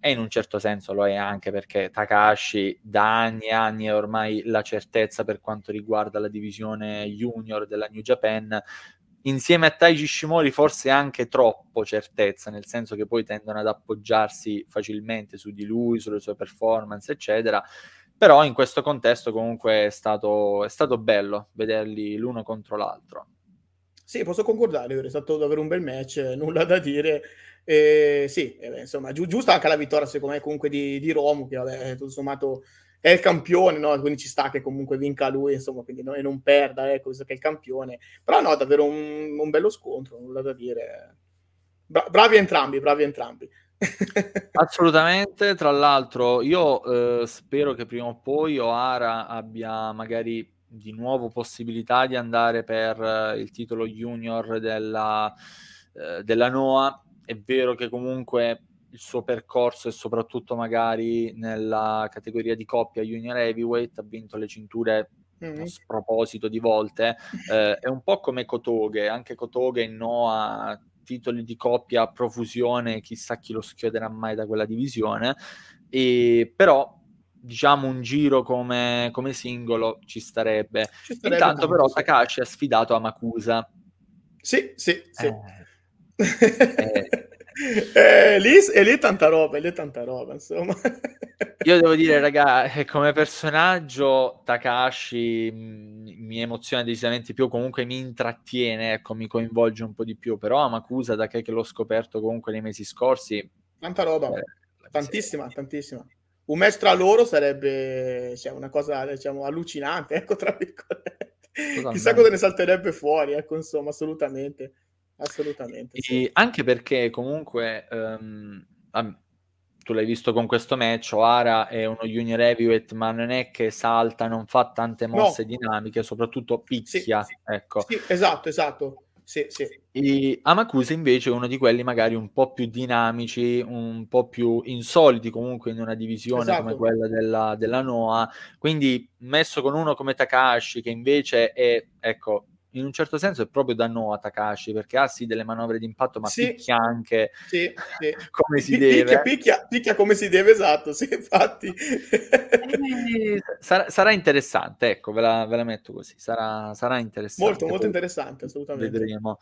e in un certo senso lo è anche perché Takahashi da anni e anni è ormai la certezza per quanto riguarda la divisione junior della New Japan insieme a Taiji Shimori forse anche troppo certezza, nel senso che poi tendono ad appoggiarsi facilmente su di lui, sulle sue performance, eccetera. Però in questo contesto comunque è stato, è stato bello vederli l'uno contro l'altro. Sì, posso concordare, è stato davvero un bel match, nulla da dire. Eh, sì, eh, insomma, gi- giusta anche la vittoria secondo me comunque di, di Romu, che vabbè, tutto sommato è il campione, no? quindi ci sta che comunque vinca lui, insomma, quindi no, e non perda, ecco, visto che è il campione. Però no, davvero un, un bello scontro, nulla da dire. Bra- bravi entrambi, bravi entrambi. [LAUGHS] Assolutamente, tra l'altro io eh, spero che prima o poi O'Hara abbia magari di nuovo possibilità di andare per eh, il titolo junior della, eh, della NOA. È vero che comunque il suo percorso e soprattutto magari nella categoria di coppia junior heavyweight ha vinto le cinture mm-hmm. a sproposito di volte, [LAUGHS] eh, è un po' come Kotoghe, anche Kotoghe in Noah titoli di coppia a profusione, chissà chi lo schioderà mai da quella divisione, e, però diciamo un giro come, come singolo ci starebbe. ci starebbe. Intanto però Takashi ha sfidato Amakusa. Sì, sì, sì. Eh. [LAUGHS] eh. Eh, lì, e lì è tanta roba, lì è tanta roba, insomma. [LAUGHS] Io devo dire, raga, eh, come personaggio Takashi mm, mi emoziona decisamente più, comunque mi intrattiene, ecco, mi coinvolge un po' di più, però Amakusa, da che l'ho scoperto comunque nei mesi scorsi... Tanta roba, eh, tantissima, sì. tantissima. Un match tra loro sarebbe cioè, una cosa, diciamo, allucinante, ecco, tra virgolette. Chissà cosa ne salterebbe fuori, ecco, insomma, assolutamente assolutamente. Sì. Anche perché comunque um, tu l'hai visto con questo match, Oara è uno junior heavyweight, ma non è che salta, non fa tante mosse no. dinamiche, soprattutto picchia. Sì, ecco. sì, esatto, esatto. Sì, sì. E Amakusa invece è uno di quelli magari un po' più dinamici, un po' più insoliti comunque in una divisione esatto. come quella della, della Noah. Quindi messo con uno come Takashi che invece è, ecco, in un certo senso è proprio da no a Takashi perché ha sì delle manovre di impatto ma sì, picchia anche sì, sì. [LAUGHS] come si deve. picchia, picchia, picchia, come si deve esatto sì infatti. Sarà, sarà, interessante ecco ve la, ve la, metto così sarà, sarà interessante molto molto interessante assolutamente. vedremo.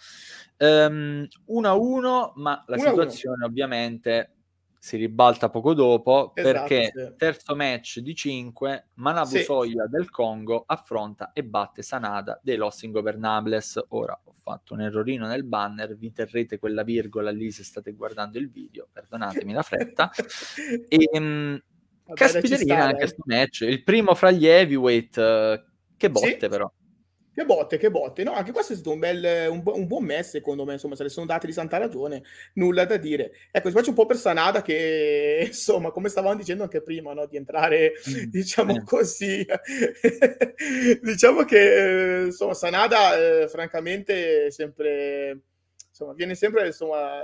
Um, 1 a 1 ma la situazione ovviamente si ribalta poco dopo esatto, perché sì. terzo match di 5 Manabu sì. Soya del Congo affronta e batte Sanada dei Los Ingovernables ora ho fatto un errorino nel banner vi terrete quella virgola lì se state guardando il video perdonatemi la fretta e um, caspiterina anche questo match il primo fra gli heavyweight uh, che botte sì. però che botte, che botte. No, anche questo è stato un, bel, un, un buon mess, secondo me. Insomma, se le sono date di santa ragione, nulla da dire. Ecco, specie un po' per Sanada che, [LAUGHS] insomma, come stavamo dicendo anche prima, no? di entrare, mm. [LAUGHS] diciamo mm. così. [LAUGHS] diciamo che, insomma, Sanada, eh, francamente, sempre, insomma, viene sempre, insomma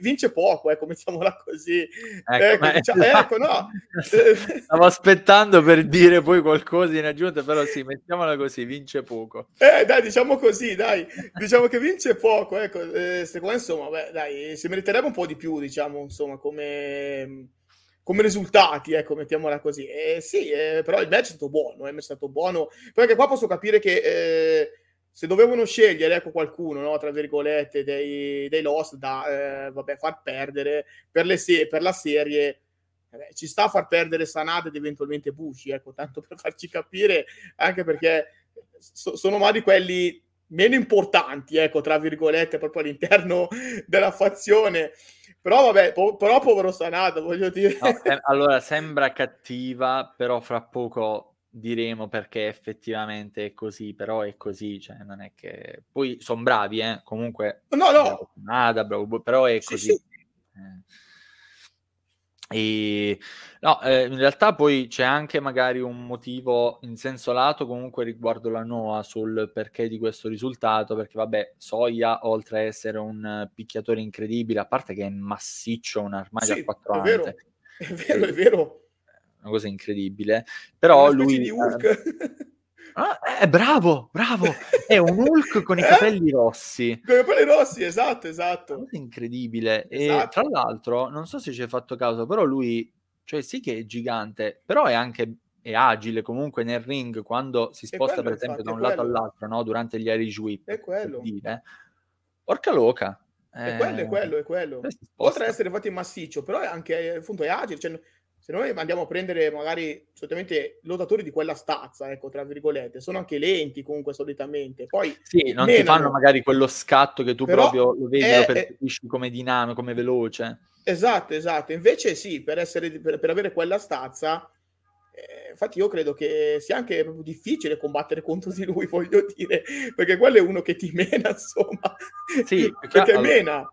vince poco, ecco, mettiamola così. Ecco, ecco, diciamo, ecco no. [LAUGHS] Stavo aspettando per dire poi qualcosa in aggiunta, però sì, mettiamola così, vince poco. Eh, dai, diciamo così, dai, diciamo che vince poco, ecco, eh, secondo me, insomma, beh, dai, si meriterebbe un po' di più, diciamo, insomma, come come risultati, ecco, mettiamola così. Eh, sì, eh, però il match è stato buono, è stato buono. Perché qua posso capire che eh, se dovevano scegliere ecco, qualcuno, no, tra virgolette, dei, dei Lost da eh, vabbè, far perdere per, le se- per la serie, eh, ci sta a far perdere Sanad ed eventualmente Bushi, ecco, tanto per farci capire, anche perché so- sono magari quelli meno importanti, ecco, tra virgolette, proprio all'interno [LAUGHS] della fazione. Però vabbè, po- però povero Sanad, voglio dire. No, eh, allora, sembra cattiva, però fra poco diremo perché effettivamente è così, però è così, cioè non è che... Poi sono bravi, eh, comunque... No, no! Nada, bravo, però è così. Sì. Eh. E, no, eh, in realtà poi c'è anche magari un motivo in senso lato comunque riguardo la Noa sul perché di questo risultato, perché vabbè, Soia oltre a essere un picchiatore incredibile, a parte che è massiccio, un armadio sì, a quattro ante. Vero, è vero, è vero una cosa incredibile. Però lui... Di Hulk. Eh, ah, è bravo, bravo, è un Hulk con i [LAUGHS] eh? capelli rossi. Con i capelli rossi, esatto, esatto. Incredibile. Esatto. E tra l'altro, non so se ci hai fatto caso, però lui, cioè sì che è gigante, però è anche è agile comunque nel ring quando si sposta quello, per esempio da un lato all'altro, no? durante gli Irish Whip. È quello. Dire. Porca loca. È eh, quello, è quello, è quello. Oltre ad essere infatti massiccio, però è anche appunto è agile, cioè, se noi andiamo a prendere magari solitamente lottatori di quella stazza, ecco, tra virgolette, sono anche lenti comunque solitamente. Poi sì, non menano. ti fanno magari quello scatto che tu proprio lo vedi, è, lo percepisci come dinamico, come veloce. Esatto, esatto. Invece sì, per, essere, per, per avere quella stazza, eh, infatti io credo che sia anche proprio difficile combattere contro di lui, [LAUGHS] voglio dire, perché quello è uno che ti mena, insomma. Sì, [LAUGHS] perché allora... mena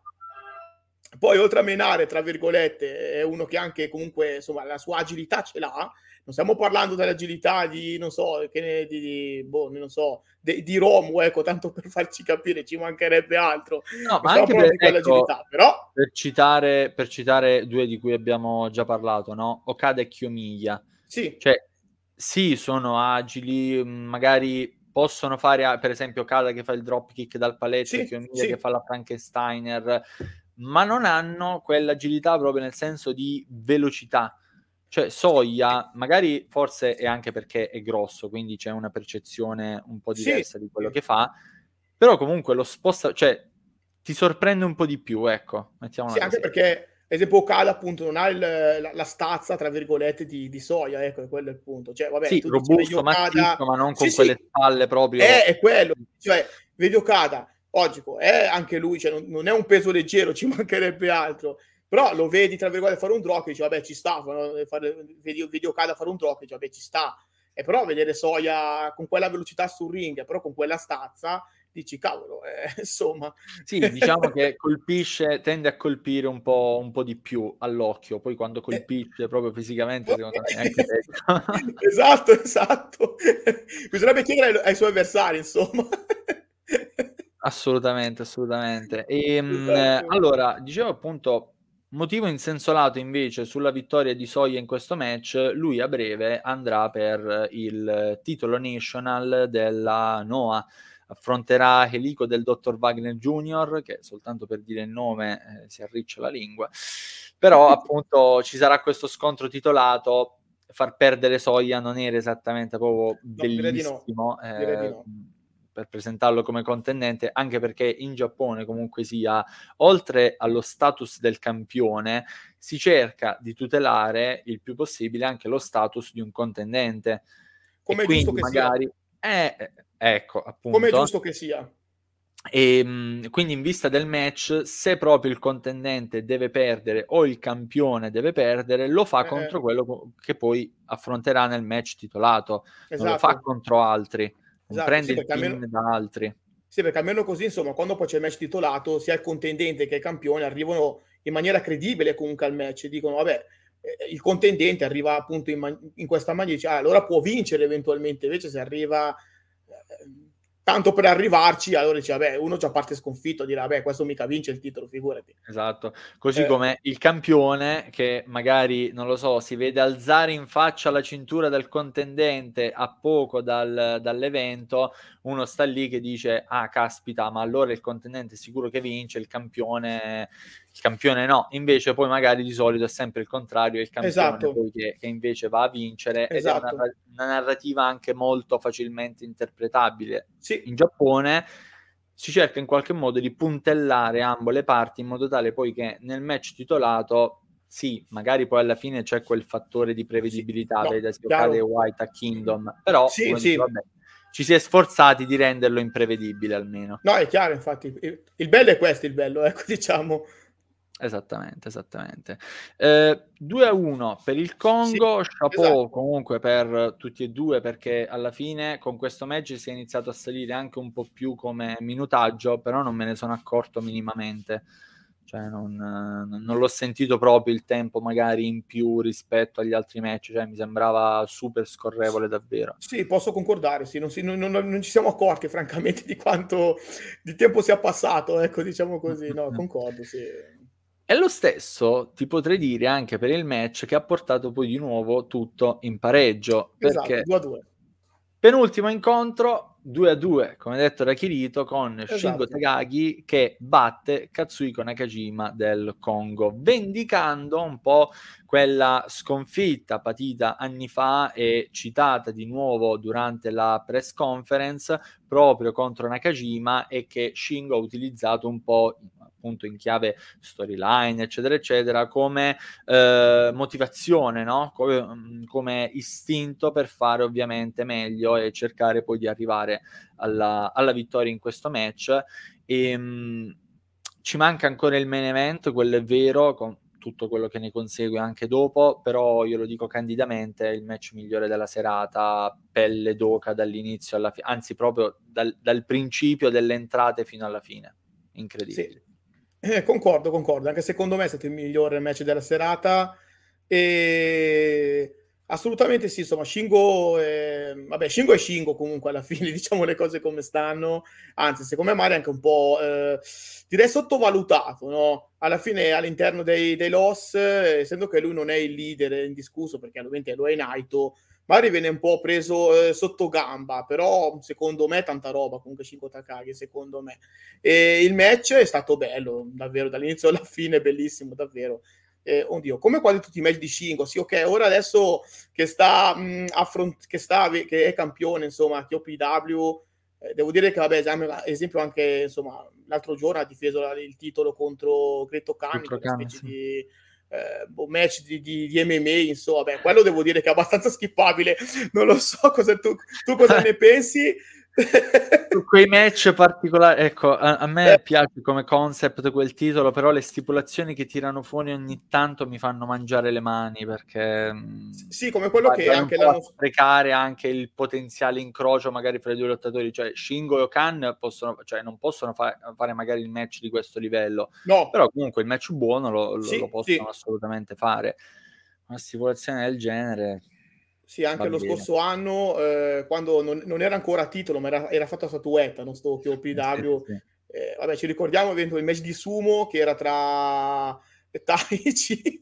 poi, oltre a menare, tra virgolette, è uno che anche comunque insomma la sua agilità ce l'ha, non stiamo parlando dell'agilità di, non so, che ne, di, di, boh, non so, di, di Romu, ecco, tanto per farci capire, ci mancherebbe altro. No, ma anche per, ecco, però... per, citare, per citare due di cui abbiamo già parlato, no? Okada e Chiomiglia. Sì. Cioè, sì, sono agili, magari possono fare, per esempio, Okada che fa il dropkick dal paletto, sì, Chiomiglia sì. che fa la Frankensteiner, ma non hanno quell'agilità proprio nel senso di velocità cioè, Soia, magari forse è anche perché è grosso, quindi c'è una percezione un po' diversa sì. di quello che fa, però comunque lo sposta, cioè, ti sorprende un po' di più, ecco. Mettiamola sì, anche perché, ad esempio, Okada appunto non ha il, la, la, stazza, tra virgolette, di, di Soia, ecco, è quello il punto. Cioè, vabbè, sì, tu robusto, Okada... massiccio, ma non con sì, quelle sì. spalle proprio. È, è quello, cioè, vedi Okada, oggi è anche lui, cioè, non, non è un peso leggero, [LAUGHS] ci mancherebbe altro. Però lo vedi tra virgolette fare un drop e dici vabbè ci sta fare, vedi, vedi Okada fare un drop e dici vabbè ci sta e però vedere Soia con quella velocità sul ring però con quella stazza dici cavolo eh, [LAUGHS] insomma sì diciamo che colpisce tende a colpire un po', un po' di più all'occhio poi quando eh. colpisce proprio fisicamente secondo me [LAUGHS] anche esatto esatto. Bisognerebbe chiedere ai, ai suoi avversari insomma assolutamente assolutamente e, ehm, esatto. allora dicevo appunto Motivo in senso lato invece sulla vittoria di Soia in questo match, lui a breve andrà per il titolo national della NOAA. Affronterà Helico del dottor Wagner Jr., che soltanto per dire il nome eh, si arriccia la lingua. Però [LAUGHS] appunto ci sarà questo scontro titolato. Far perdere Soia non era esattamente proprio no, bellissimo. Direi di no. Eh, direi di no per presentarlo come contendente, anche perché in Giappone comunque sia, oltre allo status del campione, si cerca di tutelare il più possibile anche lo status di un contendente. Come è giusto che magari... sia. Eh, ecco, appunto. Come è giusto che sia. E ehm, quindi in vista del match, se proprio il contendente deve perdere o il campione deve perdere, lo fa eh. contro quello che poi affronterà nel match titolato, esatto. non lo fa esatto. contro altri esatto, prende sì, il almeno, da altri. Sì, perché almeno così, insomma, quando poi c'è il match titolato, sia il contendente che il campione arrivano in maniera credibile comunque al match. Dicono, vabbè, eh, il contendente arriva appunto in, man- in questa maniera, dice, ah, allora può vincere eventualmente. Invece se arriva... Eh, tanto per arrivarci, allora dice, vabbè, uno già parte sconfitto, dirà, vabbè, questo mica vince il titolo, figurati. Esatto, così eh. come il campione che magari, non lo so, si vede alzare in faccia la cintura del contendente a poco dal, dall'evento, uno sta lì che dice, ah, caspita, ma allora il contendente è sicuro che vince, il campione il campione no, invece poi magari di solito è sempre il contrario, è il campione esatto. che, che, invece va a vincere esatto. ed è una, esatto. una, narrativa anche molto facilmente interpretabile. Sì. In Giappone si cerca in qualche modo di puntellare ambo le parti in modo tale poi che nel match titolato sì, magari poi alla fine c'è quel fattore di prevedibilità, sì, no, vedi White a Kingdom, però sì, sì. Dice, vabbè, ci si è sforzati di renderlo imprevedibile almeno. No, è chiaro, infatti, il bello è questo, il bello, ecco, [LAUGHS] diciamo. Esattamente, esattamente. Eh, 2 a 1 per il Congo, sì, chapeau esatto. comunque per tutti e due perché alla fine con questo match si è iniziato a salire anche un po' più come minutaggio, però non me ne sono accorto minimamente. Cioè non, non l'ho sentito proprio il tempo magari in più rispetto agli altri match, cioè mi sembrava super scorrevole davvero. Sì, posso concordare, sì, non, si, non, non, non ci siamo accorti [LAUGHS] francamente di quanto di tempo sia passato, ecco diciamo così, no, [LAUGHS] concordo, sì. E lo stesso ti potrei dire anche per il match che ha portato poi di nuovo tutto in pareggio. Esatto, perché 2 a 2. Penultimo incontro 2 a 2, come detto da Kirito, con esatto. Shingo Takagi che batte Katsuhiko Nakajima del Congo, vendicando un po' quella sconfitta patita anni fa e citata di nuovo durante la press conference proprio contro Nakajima e che Shingo ha utilizzato un po' appunto in chiave storyline, eccetera, eccetera, come eh, motivazione, no? come, mm, come, istinto per fare ovviamente meglio e cercare poi di arrivare alla, alla vittoria in questo match. E, mh, mm, ci manca ancora il main event, quello è vero, con tutto quello che ne consegue anche dopo, però io lo dico candidamente, il match migliore della serata, pelle d'oca dall'inizio alla fine, anzi proprio dal, dal, principio delle entrate fino alla fine. Incredibile. Sì. Eh, concordo, concordo. Anche secondo me è stato il migliore match della serata. E Assolutamente sì, insomma, Shingo, è... vabbè, Shingo è Shingo comunque alla [LAUGHS] fine, diciamo le cose come stanno, anzi, secondo me Mari è anche un po', eh, direi sottovalutato, no? Alla fine all'interno dei, dei Loss, essendo che lui non è il leader indiscusso, perché ovviamente lo è Naito, Mari viene un po' preso eh, sotto gamba, però secondo me tanta roba, comunque Shingo Takagi, secondo me. E il match è stato bello, davvero, dall'inizio alla fine, bellissimo, davvero eh, oddio, come quasi tutti i match di Shingo, sì, ok, ora adesso che sta, mh, affront- che, sta che è campione, insomma, KOPW, eh, devo dire che, vabbè, ad esempio anche, insomma, l'altro giorno ha difeso il titolo contro Greto Khan, una specie sì. di eh, boh, match di, di, di, MMA, insomma, beh, quello devo dire che è abbastanza [LAUGHS] skippabile, non lo so cosa tu, tu cosa [LAUGHS] ne pensi, quei match particolari, ecco, a, a me eh. piace come concept quel titolo, però le stipulazioni che tirano fuori ogni tanto mi fanno mangiare le mani perché sì, come quello che anche l'hanno sprecare anche il potenziale incrocio magari fra i due lottatori, cioè Shingo e Okan possono, cioè non possono fa- fare magari il match di questo livello, no. però comunque il match buono lo, lo, sì, lo possono sì. assolutamente fare. Una stipulazione del genere sì, anche lo scorso anno, eh, quando non, non, era ancora a titolo, ma era, era fatta statuetta, non sto POPW. Sì, sì. Eh, vabbè, ci ricordiamo il match di Sumo che era tra [LAUGHS] Taichi, [LAUGHS]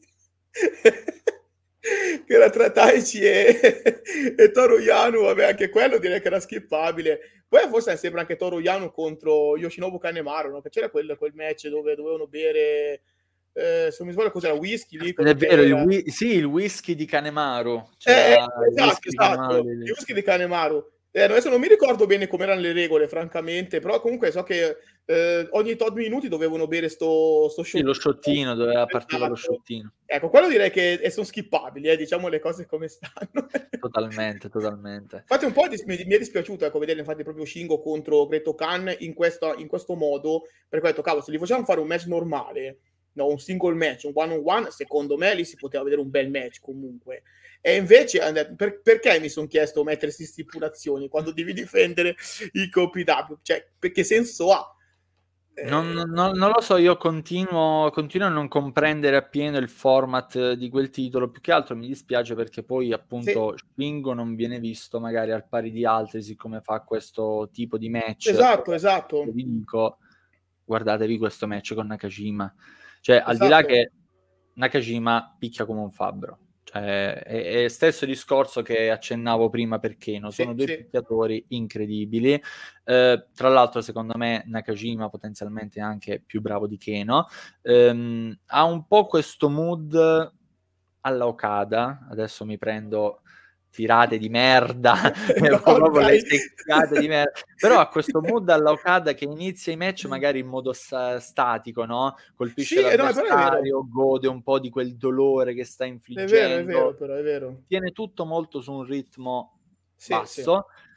che era tra Taichi e, e Toru Yanu, vabbè, anche quello direi che era skippabile. Poi forse sembra anche Toru Yanu contro Yoshinobu Kanemaru, no? che c'era quel, quel match dove dovevano bere eh, se non mi sbaglio cos'era? Whisky lì è vero il whi- sì il whisky di Canemaru cioè, eh, esatto, esatto. il whisky di Canemaru eh, adesso non mi ricordo bene come erano le regole francamente però comunque so che eh, ogni tot minuti dovevano bere sto, sto sì, lo sciottino doveva partire lo esatto. sciottino ecco quello direi che sono skippabili eh, diciamo le cose come stanno. [LAUGHS] Totalmente totalmente. Infatti un po' dis- mi, è dispiaciuto ecco, vedere infatti proprio Shingo contro Greto Khan in questo, in questo modo perché ho detto cavolo se li facciamo fare un match normale no, un single match, un one on one, secondo me lì si poteva vedere un bel match comunque. E invece, per, perché mi sono chiesto mettersi stipulazioni quando devi difendere i KPW? Cioè, che senso ha? Non, non, non, lo so, io continuo, continuo, a non comprendere appieno il format di quel titolo. Più che altro mi dispiace perché poi, appunto, sì. Spingo non viene visto magari al pari di altri, siccome fa questo tipo di match. Esatto, esatto. Vi dico, guardatevi questo match con Nakajima cioè, esatto. al di là esatto. che Nakajima picchia come un fabbro. Cioè, è, è stesso discorso che accennavo prima per Keno, sono sì, due sì. picchiatori incredibili. Eh, tra l'altro, secondo me, Nakajima potenzialmente è anche più bravo di Keno. Eh, ha un po' questo mood alla Okada. Adesso mi prendo tirate di merda, [LAUGHS] [LAUGHS] no, di merda. però ha questo [LAUGHS] mood alla Okada che inizia i match magari in modo sta- statico, no? Colpisce sì, l'avversario, no, gode un po' di quel dolore che sta infliggendo. È vero, è vero, però, è vero. Tiene tutto molto su un ritmo sì, basso. Sì.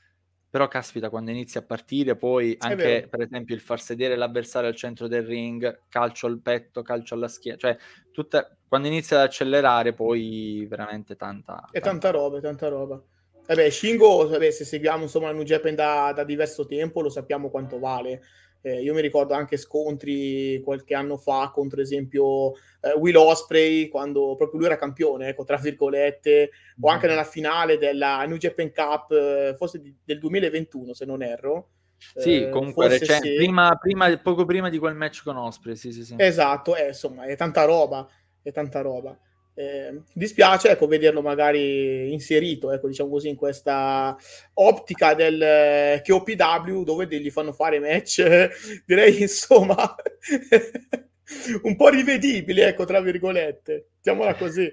Però caspita, quando inizia a partire, poi anche per esempio il far sedere l'avversario al centro del ring, calcio al petto, calcio alla schiena, cioè tutta, quando inizia ad accelerare, poi veramente tanta. È tanta, tanta roba, tanta roba. Vabbè, Shingo, vabbè, se seguiamo insomma New Japan da, da diverso tempo, lo sappiamo quanto vale. Eh, io mi ricordo anche scontri qualche anno fa contro, esempio, eh, Will Osprey, quando proprio lui era campione, ecco, tra virgolette, mm. o anche nella finale della New Japan Cup, eh, forse di, del 2021, se non erro. Sì, eh, comunque recente, sì. prima, prima, poco prima di quel match con Osprey, sì, sì, sì. Esatto, eh, insomma, è tanta roba, è tanta roba. Eh, dispiace ecco, vederlo magari inserito ecco, diciamo così, in questa ottica del eh, KOPW dove gli fanno fare match [LAUGHS] direi insomma [LAUGHS] un po' rivedibili ecco tra virgolette. Mettiamola così.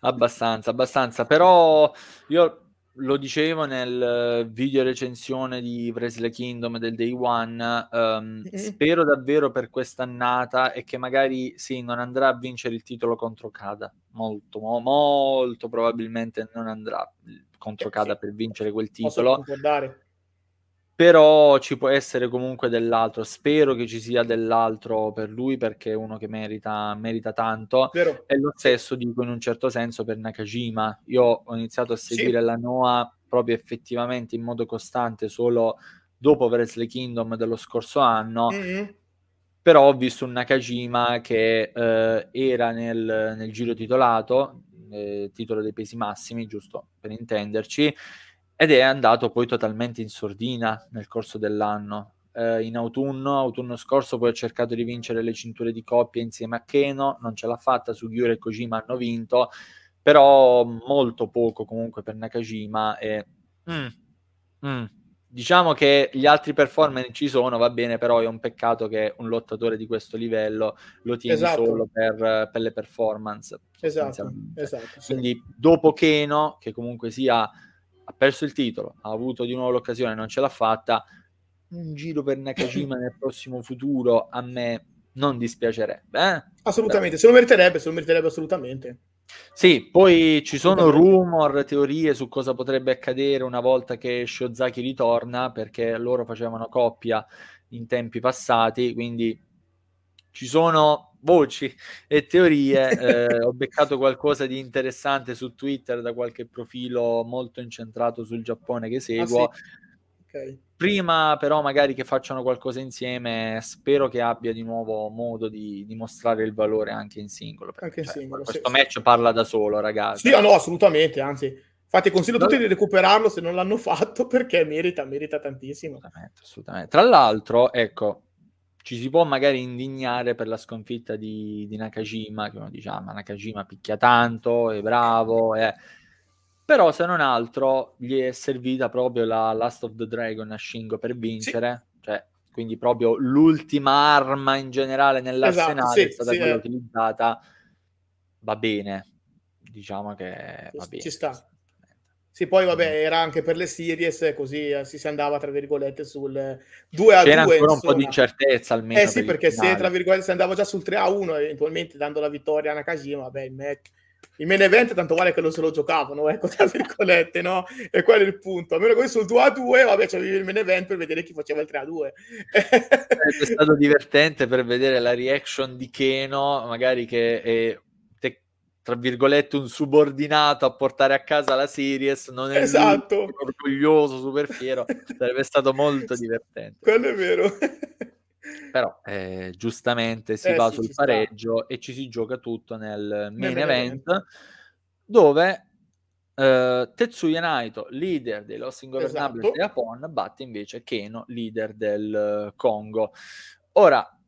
Abbastanza abbastanza. Però io lo dicevo nel video recensione di Wrestle Kingdom del Day One, um, spero davvero per quest'annata e che magari sì, non andrà a vincere il titolo contro Kada, molto, mo- molto probabilmente non andrà contro eh, Kada sì. per vincere quel titolo. Però ci può essere comunque dell'altro. Spero che ci sia dell'altro per lui perché è uno che merita, merita tanto. Vero. E lo stesso dico in un certo senso per Nakajima. Io ho iniziato a seguire sì. la Noah proprio effettivamente in modo costante solo dopo Wrestle Kingdom dello scorso anno. Mm-hmm. Però ho visto un Nakajima che eh, era nel, nel giro titolato, eh, titolo dei pesi massimi, giusto per intenderci, ed è andato poi totalmente in sordina nel corso dell'anno. Eh, in autunno, autunno scorso, poi ha cercato di vincere le cinture di coppia insieme a Keno, non ce l'ha fatta, Sugiura e Kojima hanno vinto, però molto poco comunque per Nakajima e... Mm, mm diciamo che gli altri performer ci sono, va bene, però è un peccato che un lottatore di questo livello lo tieni esatto. solo per, per, le performance. Esatto, esatto sì. Quindi dopo Keno, che comunque sia ha perso il titolo, ha avuto di nuovo l'occasione, non ce l'ha fatta, un giro per Nakajima nel prossimo futuro a me non dispiacerebbe. Eh? Assolutamente, Beh. se lo meriterebbe, se lo meriterebbe assolutamente. Sì, poi ci sono rumor, teorie su cosa potrebbe accadere una volta che Shiozaki ritorna, perché loro facevano coppia in tempi passati, quindi ci sono voci e teorie. [LAUGHS] Eh, ho beccato qualcosa di interessante su Twitter da qualche profilo molto incentrato sul Giappone che seguo. Ah, sì? okay. Prima però magari che facciano qualcosa insieme, spero che abbia di nuovo modo di dimostrare il valore anche in singolo. Anche in cioè, singolo questo sì, match sì. parla da solo, ragazzi. Sì, no, assolutamente, anzi, Infatti consiglio a tutti di recuperarlo se non l'hanno [LAUGHS] fatto perché merita, merita tantissimo. Assolutamente, assolutamente. Tra l'altro, ecco, ci si può magari indignare per la sconfitta di, di Nakajima, che uno dice, ah, ma Nakajima picchia tanto, è bravo, è però se non altro gli è servita proprio la Last of the Dragon a Shingo per vincere, sì. cioè, quindi proprio l'ultima arma in generale nell'arsenale esatto, sì, è stata sì, quella eh. utilizzata, va bene, diciamo che va bene. Ci sta. Sì, poi vabbè, era anche per le series, così eh, si andava, tra virgolette, sul 2 a C'era 2. C'era ancora un po' di incertezza almeno. Eh sì, per perché se, tra virgolette, si andava già sul 3 a 1, eventualmente dando la vittoria a Nakajima, vabbè, il match il main event tanto vale che non se lo giocavano, ecco, tra [LAUGHS] virgolette, no? E quello è il punto. A meno che sul 2 a 2, vabbè, c'avevi il main event per vedere chi faceva il 3 a 2. è stato divertente per vedere la reaction di Keno, magari che è tra virgolette un subordinato a portare a casa la series non è esatto. orgoglioso, super fiero sarebbe stato molto [LAUGHS] divertente quello è vero però eh, giustamente si eh, va sì, sul pareggio sta. e ci si gioca tutto nel main, nel event, dove eh, Tetsuya Naito, leader dei Los Ingovernables esatto. Japon, batte invece Keno, leader del Congo. Ora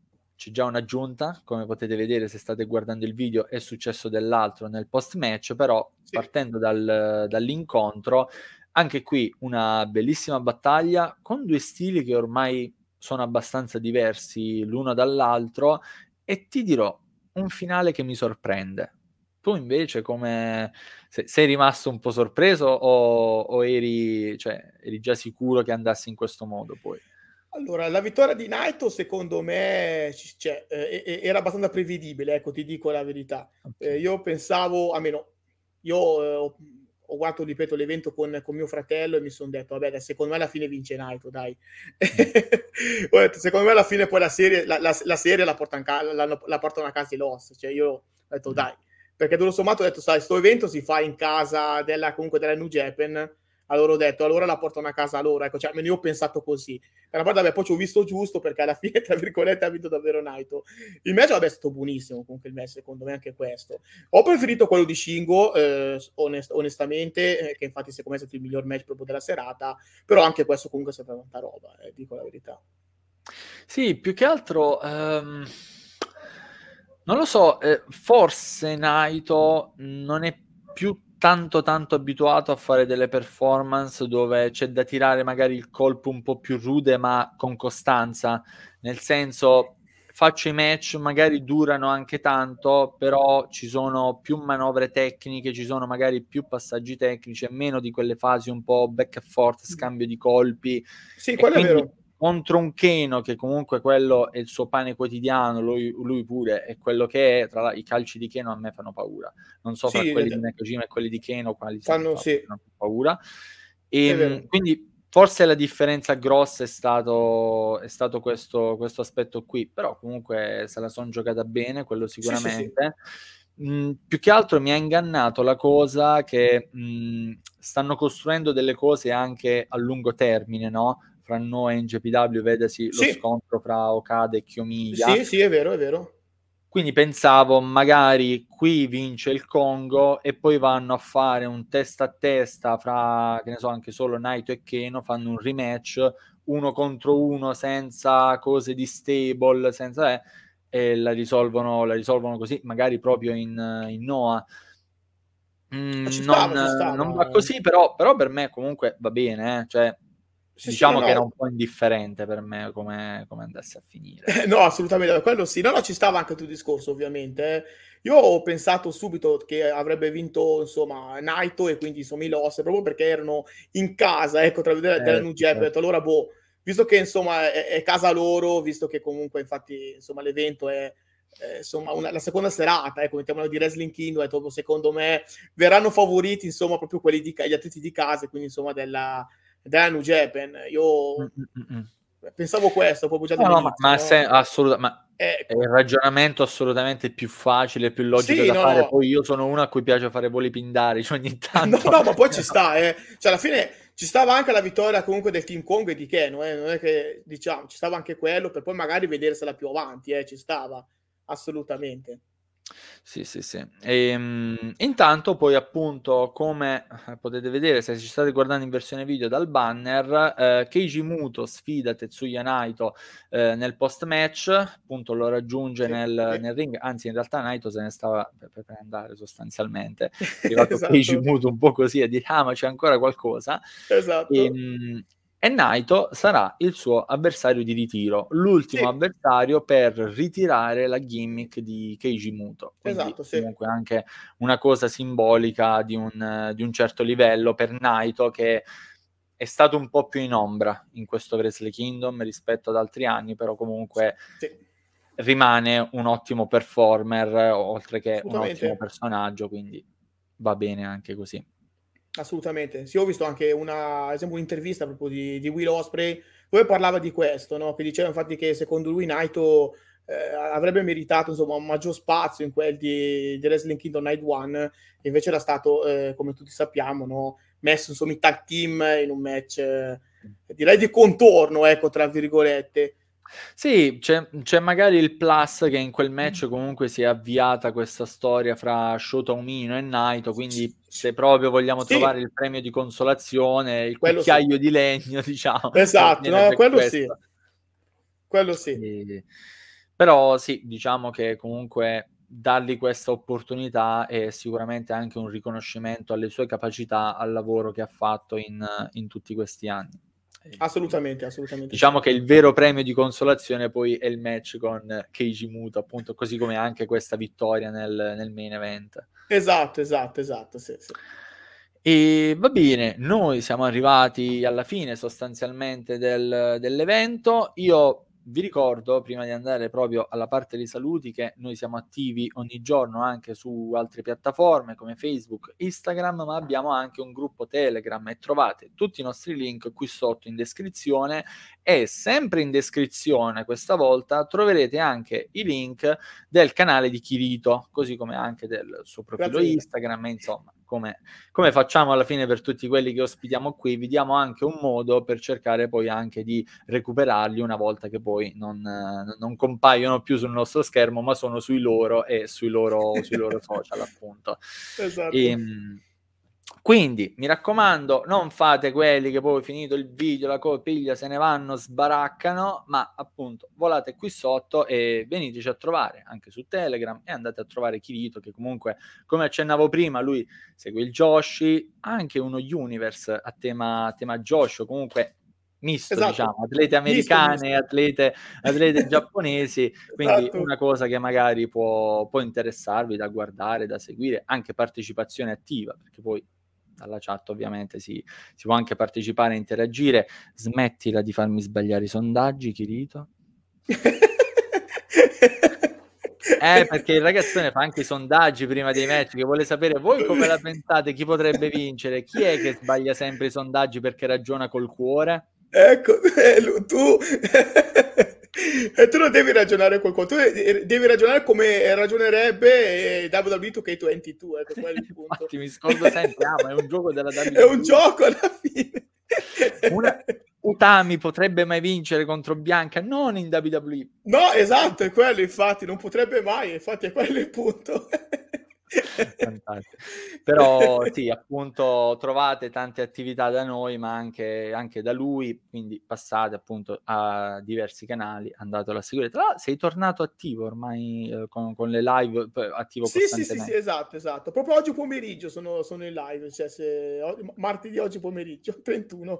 c'è già un'aggiunta, come potete vedere se state guardando il video, è successo dell'altro nel post match, però sì. partendo dal, dall'incontro, anche qui una bellissima battaglia con due stili che ormai sono abbastanza diversi l'uno dall'altro e ti dirò un finale che mi sorprende. Tu invece come se, sei rimasto un po' sorpreso o, o eri, cioè, eri già sicuro che andasse in questo modo poi? Allora, la vittoria di Naito secondo me cioè, eh, era abbastanza prevedibile, ecco, ti dico la verità. Okay. Eh, io pensavo, almeno, io eh, ho guardato, ripeto, l'evento con, con mio fratello e mi sono detto, vabbè, secondo me alla fine vince Naito, dai. [LAUGHS] ho detto, secondo me alla fine poi la serie la, la, la serie la, portano, la, la portano a casa i Lost, cioè io ho detto, mm. dai. Perché tutto sommato ho detto, sai, sto evento si fa in casa della, comunque della New Japan, allora ho detto, allora la portano a casa loro, ecco, cioè, io ho pensato così. Per una parte, vabbè, poi ci ho visto giusto, perché alla [LAUGHS] fine, tra virgolette, ha vinto davvero Naito. Il match, vabbè, è stato buonissimo, comunque il match, secondo me, anche questo. Ho preferito quello di Shingo, eh, onest- onestamente, eh, che infatti secondo me è stato il miglior match proprio della serata, però anche questo comunque è stata tanta roba, eh, dico la verità. Sì, più che altro... Um... Non lo so, eh, forse Naito non è più tanto tanto abituato a fare delle performance dove c'è da tirare magari il colpo un po' più rude ma con costanza, nel senso faccio i match, magari durano anche tanto, però ci sono più manovre tecniche, ci sono magari più passaggi tecnici e meno di quelle fasi un po' back and forth, scambio di colpi. Sì, quello è vero contro un Keno che comunque quello è il suo pane quotidiano, lui, lui pure è quello che è, tra i calci di Keno a me fanno paura, non so sì, fra quelli di Nakajima e quelli di Keno quali fanno, sì. fanno paura. E, ehm, quindi forse la differenza grossa è stato, è stato questo, questo, aspetto qui, però comunque se la sono giocata bene, quello sicuramente. Sì, mm, più che altro mi ha ingannato la cosa che mm, stanno costruendo delle cose anche a lungo termine, no? Fra noi e NGPW, vedesi sì. lo scontro fra Okada e Kiyomiya. Sì, sì, è vero, è vero. Quindi pensavo, magari qui vince il Congo e poi vanno a fare un testa a testa fra, che ne so, anche solo Naito e Keno, fanno un rematch uno contro uno senza cose di stable, senza... Eh, e la risolvono, la risolvono così, magari proprio in, in Noah. Mm, stava, non, non, va così, però, però, per me comunque va bene, eh? cioè, sì, diciamo sì, che no. era un po' indifferente per me come, come andasse a finire. no, assolutamente, quello sì. No, no, ci stava anche il tuo discorso, ovviamente. Eh. Io ho pensato subito che avrebbe vinto, insomma, Naito e quindi insomma i Loss, proprio perché erano in casa, ecco, tra vedere eh, della New Japan, certo. allora boh, visto che insomma è, è, casa loro, visto che comunque infatti insomma l'evento è, è insomma una, la seconda serata, ecco, mettiamola di Wrestling Kingdom, e secondo me verranno favoriti insomma proprio quelli di, gli atleti di casa, quindi insomma della, New Japan. Io Mm-mm. pensavo questo, proprio già no, no, ma, se, assoluta, ma ecco. è il ragionamento assolutamente più facile, più logico sì, da no, fare. No. Poi io sono uno a cui piace fare voli pindari, cioè ogni [LAUGHS] tanto... No, no, ma poi ci sta, eh. Cioè alla fine ci stava anche la vittoria comunque del Team Kong e di Keno, eh? non è che diciamo, ci stava anche quello per poi magari vedersela più avanti, eh? ci stava assolutamente. Sì, sì, sì. E, um, intanto poi appunto come eh, potete vedere se ci state guardando in versione video dal banner, eh, Keiji Muto sfida Tetsuya Naito eh, nel post match, appunto lo raggiunge sì, nel, sì. nel, ring, anzi in realtà Naito se ne stava per, per andare sostanzialmente, [LAUGHS] è arrivato esatto. Keiji Muto un po' così a dire ah ma c'è ancora qualcosa. Esatto. E, um, e Naito sarà il suo avversario di ritiro, l'ultimo sì. avversario per ritirare la gimmick di Keiji Muto. Quindi esatto, sì. comunque anche una cosa simbolica di un, di un, certo livello per Naito che è stato un po' più in ombra in questo Wrestle Kingdom rispetto ad altri anni, però comunque sì. rimane un ottimo performer oltre che un ottimo personaggio, quindi va bene anche così. Assolutamente. Sì, ho visto anche una, esempio, un'intervista proprio di, di Will Osprey dove parlava di questo, no? che diceva infatti che secondo lui Naito eh, avrebbe meritato insomma, un maggior spazio in quel di, di Wrestling Kingdom Night One, invece era stato, eh, come tutti sappiamo, no? messo insomma in tag team in un match eh, direi di contorno, ecco, tra virgolette. Sì, c'è, c'è magari il plus che in quel match comunque si è avviata questa storia fra Shota Umino e Naito, quindi se proprio vogliamo sì. trovare il premio di consolazione, il quello cucchiaio sì. di legno, [LAUGHS] diciamo. Esatto, no, quello questo. sì. Quello sì. E... Però sì, diciamo che comunque dargli questa opportunità è sicuramente anche un riconoscimento alle sue capacità, al lavoro che ha fatto in, in tutti questi anni. Assolutamente, assolutamente. Diciamo che il vero premio di consolazione poi è il match con Keiji Muto, appunto, così come anche questa vittoria nel, nel main event. Esatto, esatto, esatto, sì, sì. E va bene, noi siamo arrivati alla fine sostanzialmente del, dell'evento. Io vi ricordo, prima di andare proprio alla parte dei saluti, che noi siamo attivi ogni giorno anche su altre piattaforme come Facebook, Instagram, ma abbiamo anche un gruppo Telegram e trovate tutti i nostri link qui sotto in descrizione e sempre in descrizione questa volta troverete anche i link del canale di Kirito, così come anche del suo profilo Grazie. Instagram, insomma come, come, facciamo alla fine per tutti quelli che ospitiamo qui, vi diamo anche un modo per cercare poi anche di recuperarli una volta che poi non, non compaiono più sul nostro schermo, ma sono sui loro e sui loro, sui loro [LAUGHS] social, appunto. Esatto. E, ehm, quindi mi raccomando, non fate quelli che poi finito il video, la copiglia se ne vanno, sbaraccano, ma appunto volate qui sotto e veniteci a trovare anche su Telegram e andate a trovare Kirito che comunque, come accennavo prima, lui segue il Joshi, anche uno universe a tema, a tema Josh, comunque misto, esatto. diciamo, atlete americane, misto. atlete, atlete [LAUGHS] giapponesi, quindi esatto. una cosa che magari può, può interessarvi da guardare, da seguire, anche partecipazione attiva, perché poi dalla chat ovviamente si, si può anche partecipare interagire. Smettila di farmi sbagliare i sondaggi, Kirito. Eh, perché il ragazzone fa anche i sondaggi prima dei match che vuole sapere voi come la pensate, chi potrebbe vincere, chi è che sbaglia sempre i sondaggi perché ragiona col cuore? Ecco, eh, tu e tu non devi ragionare quel tu devi ragionare come ragionerebbe WWE 2K22, ecco, quello il [LAUGHS] punto. Infatti, mi scordo sempre, ah, ma è un gioco della WWE. [LAUGHS] È un gioco alla fine. [LAUGHS] Una, Tami potrebbe mai vincere contro Bianca, non in WWE. No, esatto, è quello, infatti, non potrebbe mai, infatti è quello il punto. [LAUGHS] Però sì, appunto trovate tante attività da noi, ma anche, anche, da lui, quindi passate appunto a diversi canali, andate a seguire. Tra sei tornato attivo ormai eh, con, con, le live, attivo sì, sì, sì, sì, esatto, esatto. Proprio oggi pomeriggio sono, sono in live, cioè se, martedì oggi pomeriggio, [LAUGHS] 31.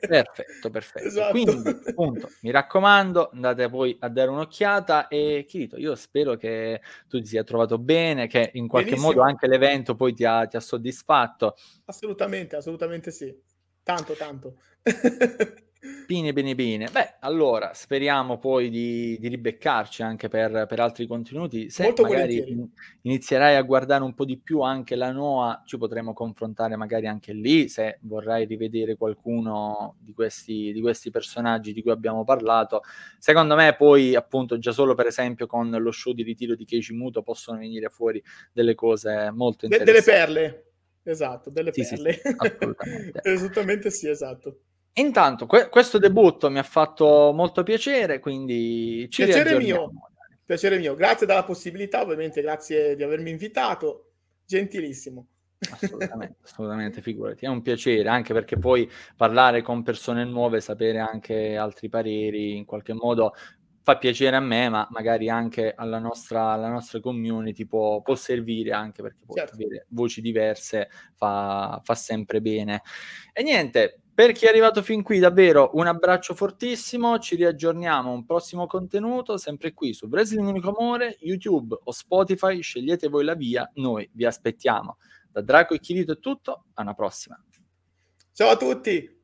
perfetto, perfetto. Esatto. Quindi appunto, mi raccomando, andate poi a dare un'occhiata e Kirito, io spero che tu ti sia trovato bene, che in qualche Benissimo. modo anche l'evento poi ti ha, ti ha soddisfatto. Assolutamente, assolutamente sì. Tanto, tanto. [LAUGHS] Bene, bene, bene. Beh, allora speriamo poi di, di ribeccarci anche per, per, altri contenuti. Se Molto magari volentieri. inizierai a guardare un po' di più anche la Noa, ci potremo confrontare magari anche lì. Se vorrai rivedere qualcuno di questi, di questi personaggi di cui abbiamo parlato, secondo me poi, appunto, già solo per esempio con lo show di ritiro di Keiichi Muto possono venire fuori delle cose molto interessanti. De- delle perle. Esatto, delle sì, perle. Sì, assolutamente. [LAUGHS] Esattamente sì, esatto. Intanto, que- questo debutto mi ha fatto molto piacere, quindi ci piacere mio. Piacere mio, grazie della possibilità, ovviamente, grazie di avermi invitato, gentilissimo. Assolutamente, assolutamente, figurati, è un piacere anche perché poi parlare con persone nuove, sapere anche altri pareri, in qualche modo fa piacere a me, ma magari anche alla nostra, alla nostra community può, può, servire anche perché poi certo. avere voci diverse fa, fa sempre bene. E niente, per chi è arrivato fin qui, davvero un abbraccio fortissimo. Ci riaggiorniamo a un prossimo contenuto, sempre qui su Wrestling Unico Amore, YouTube o Spotify. Scegliete voi la via, noi vi aspettiamo. Da Draco e Kirito è tutto, alla prossima. Ciao a tutti!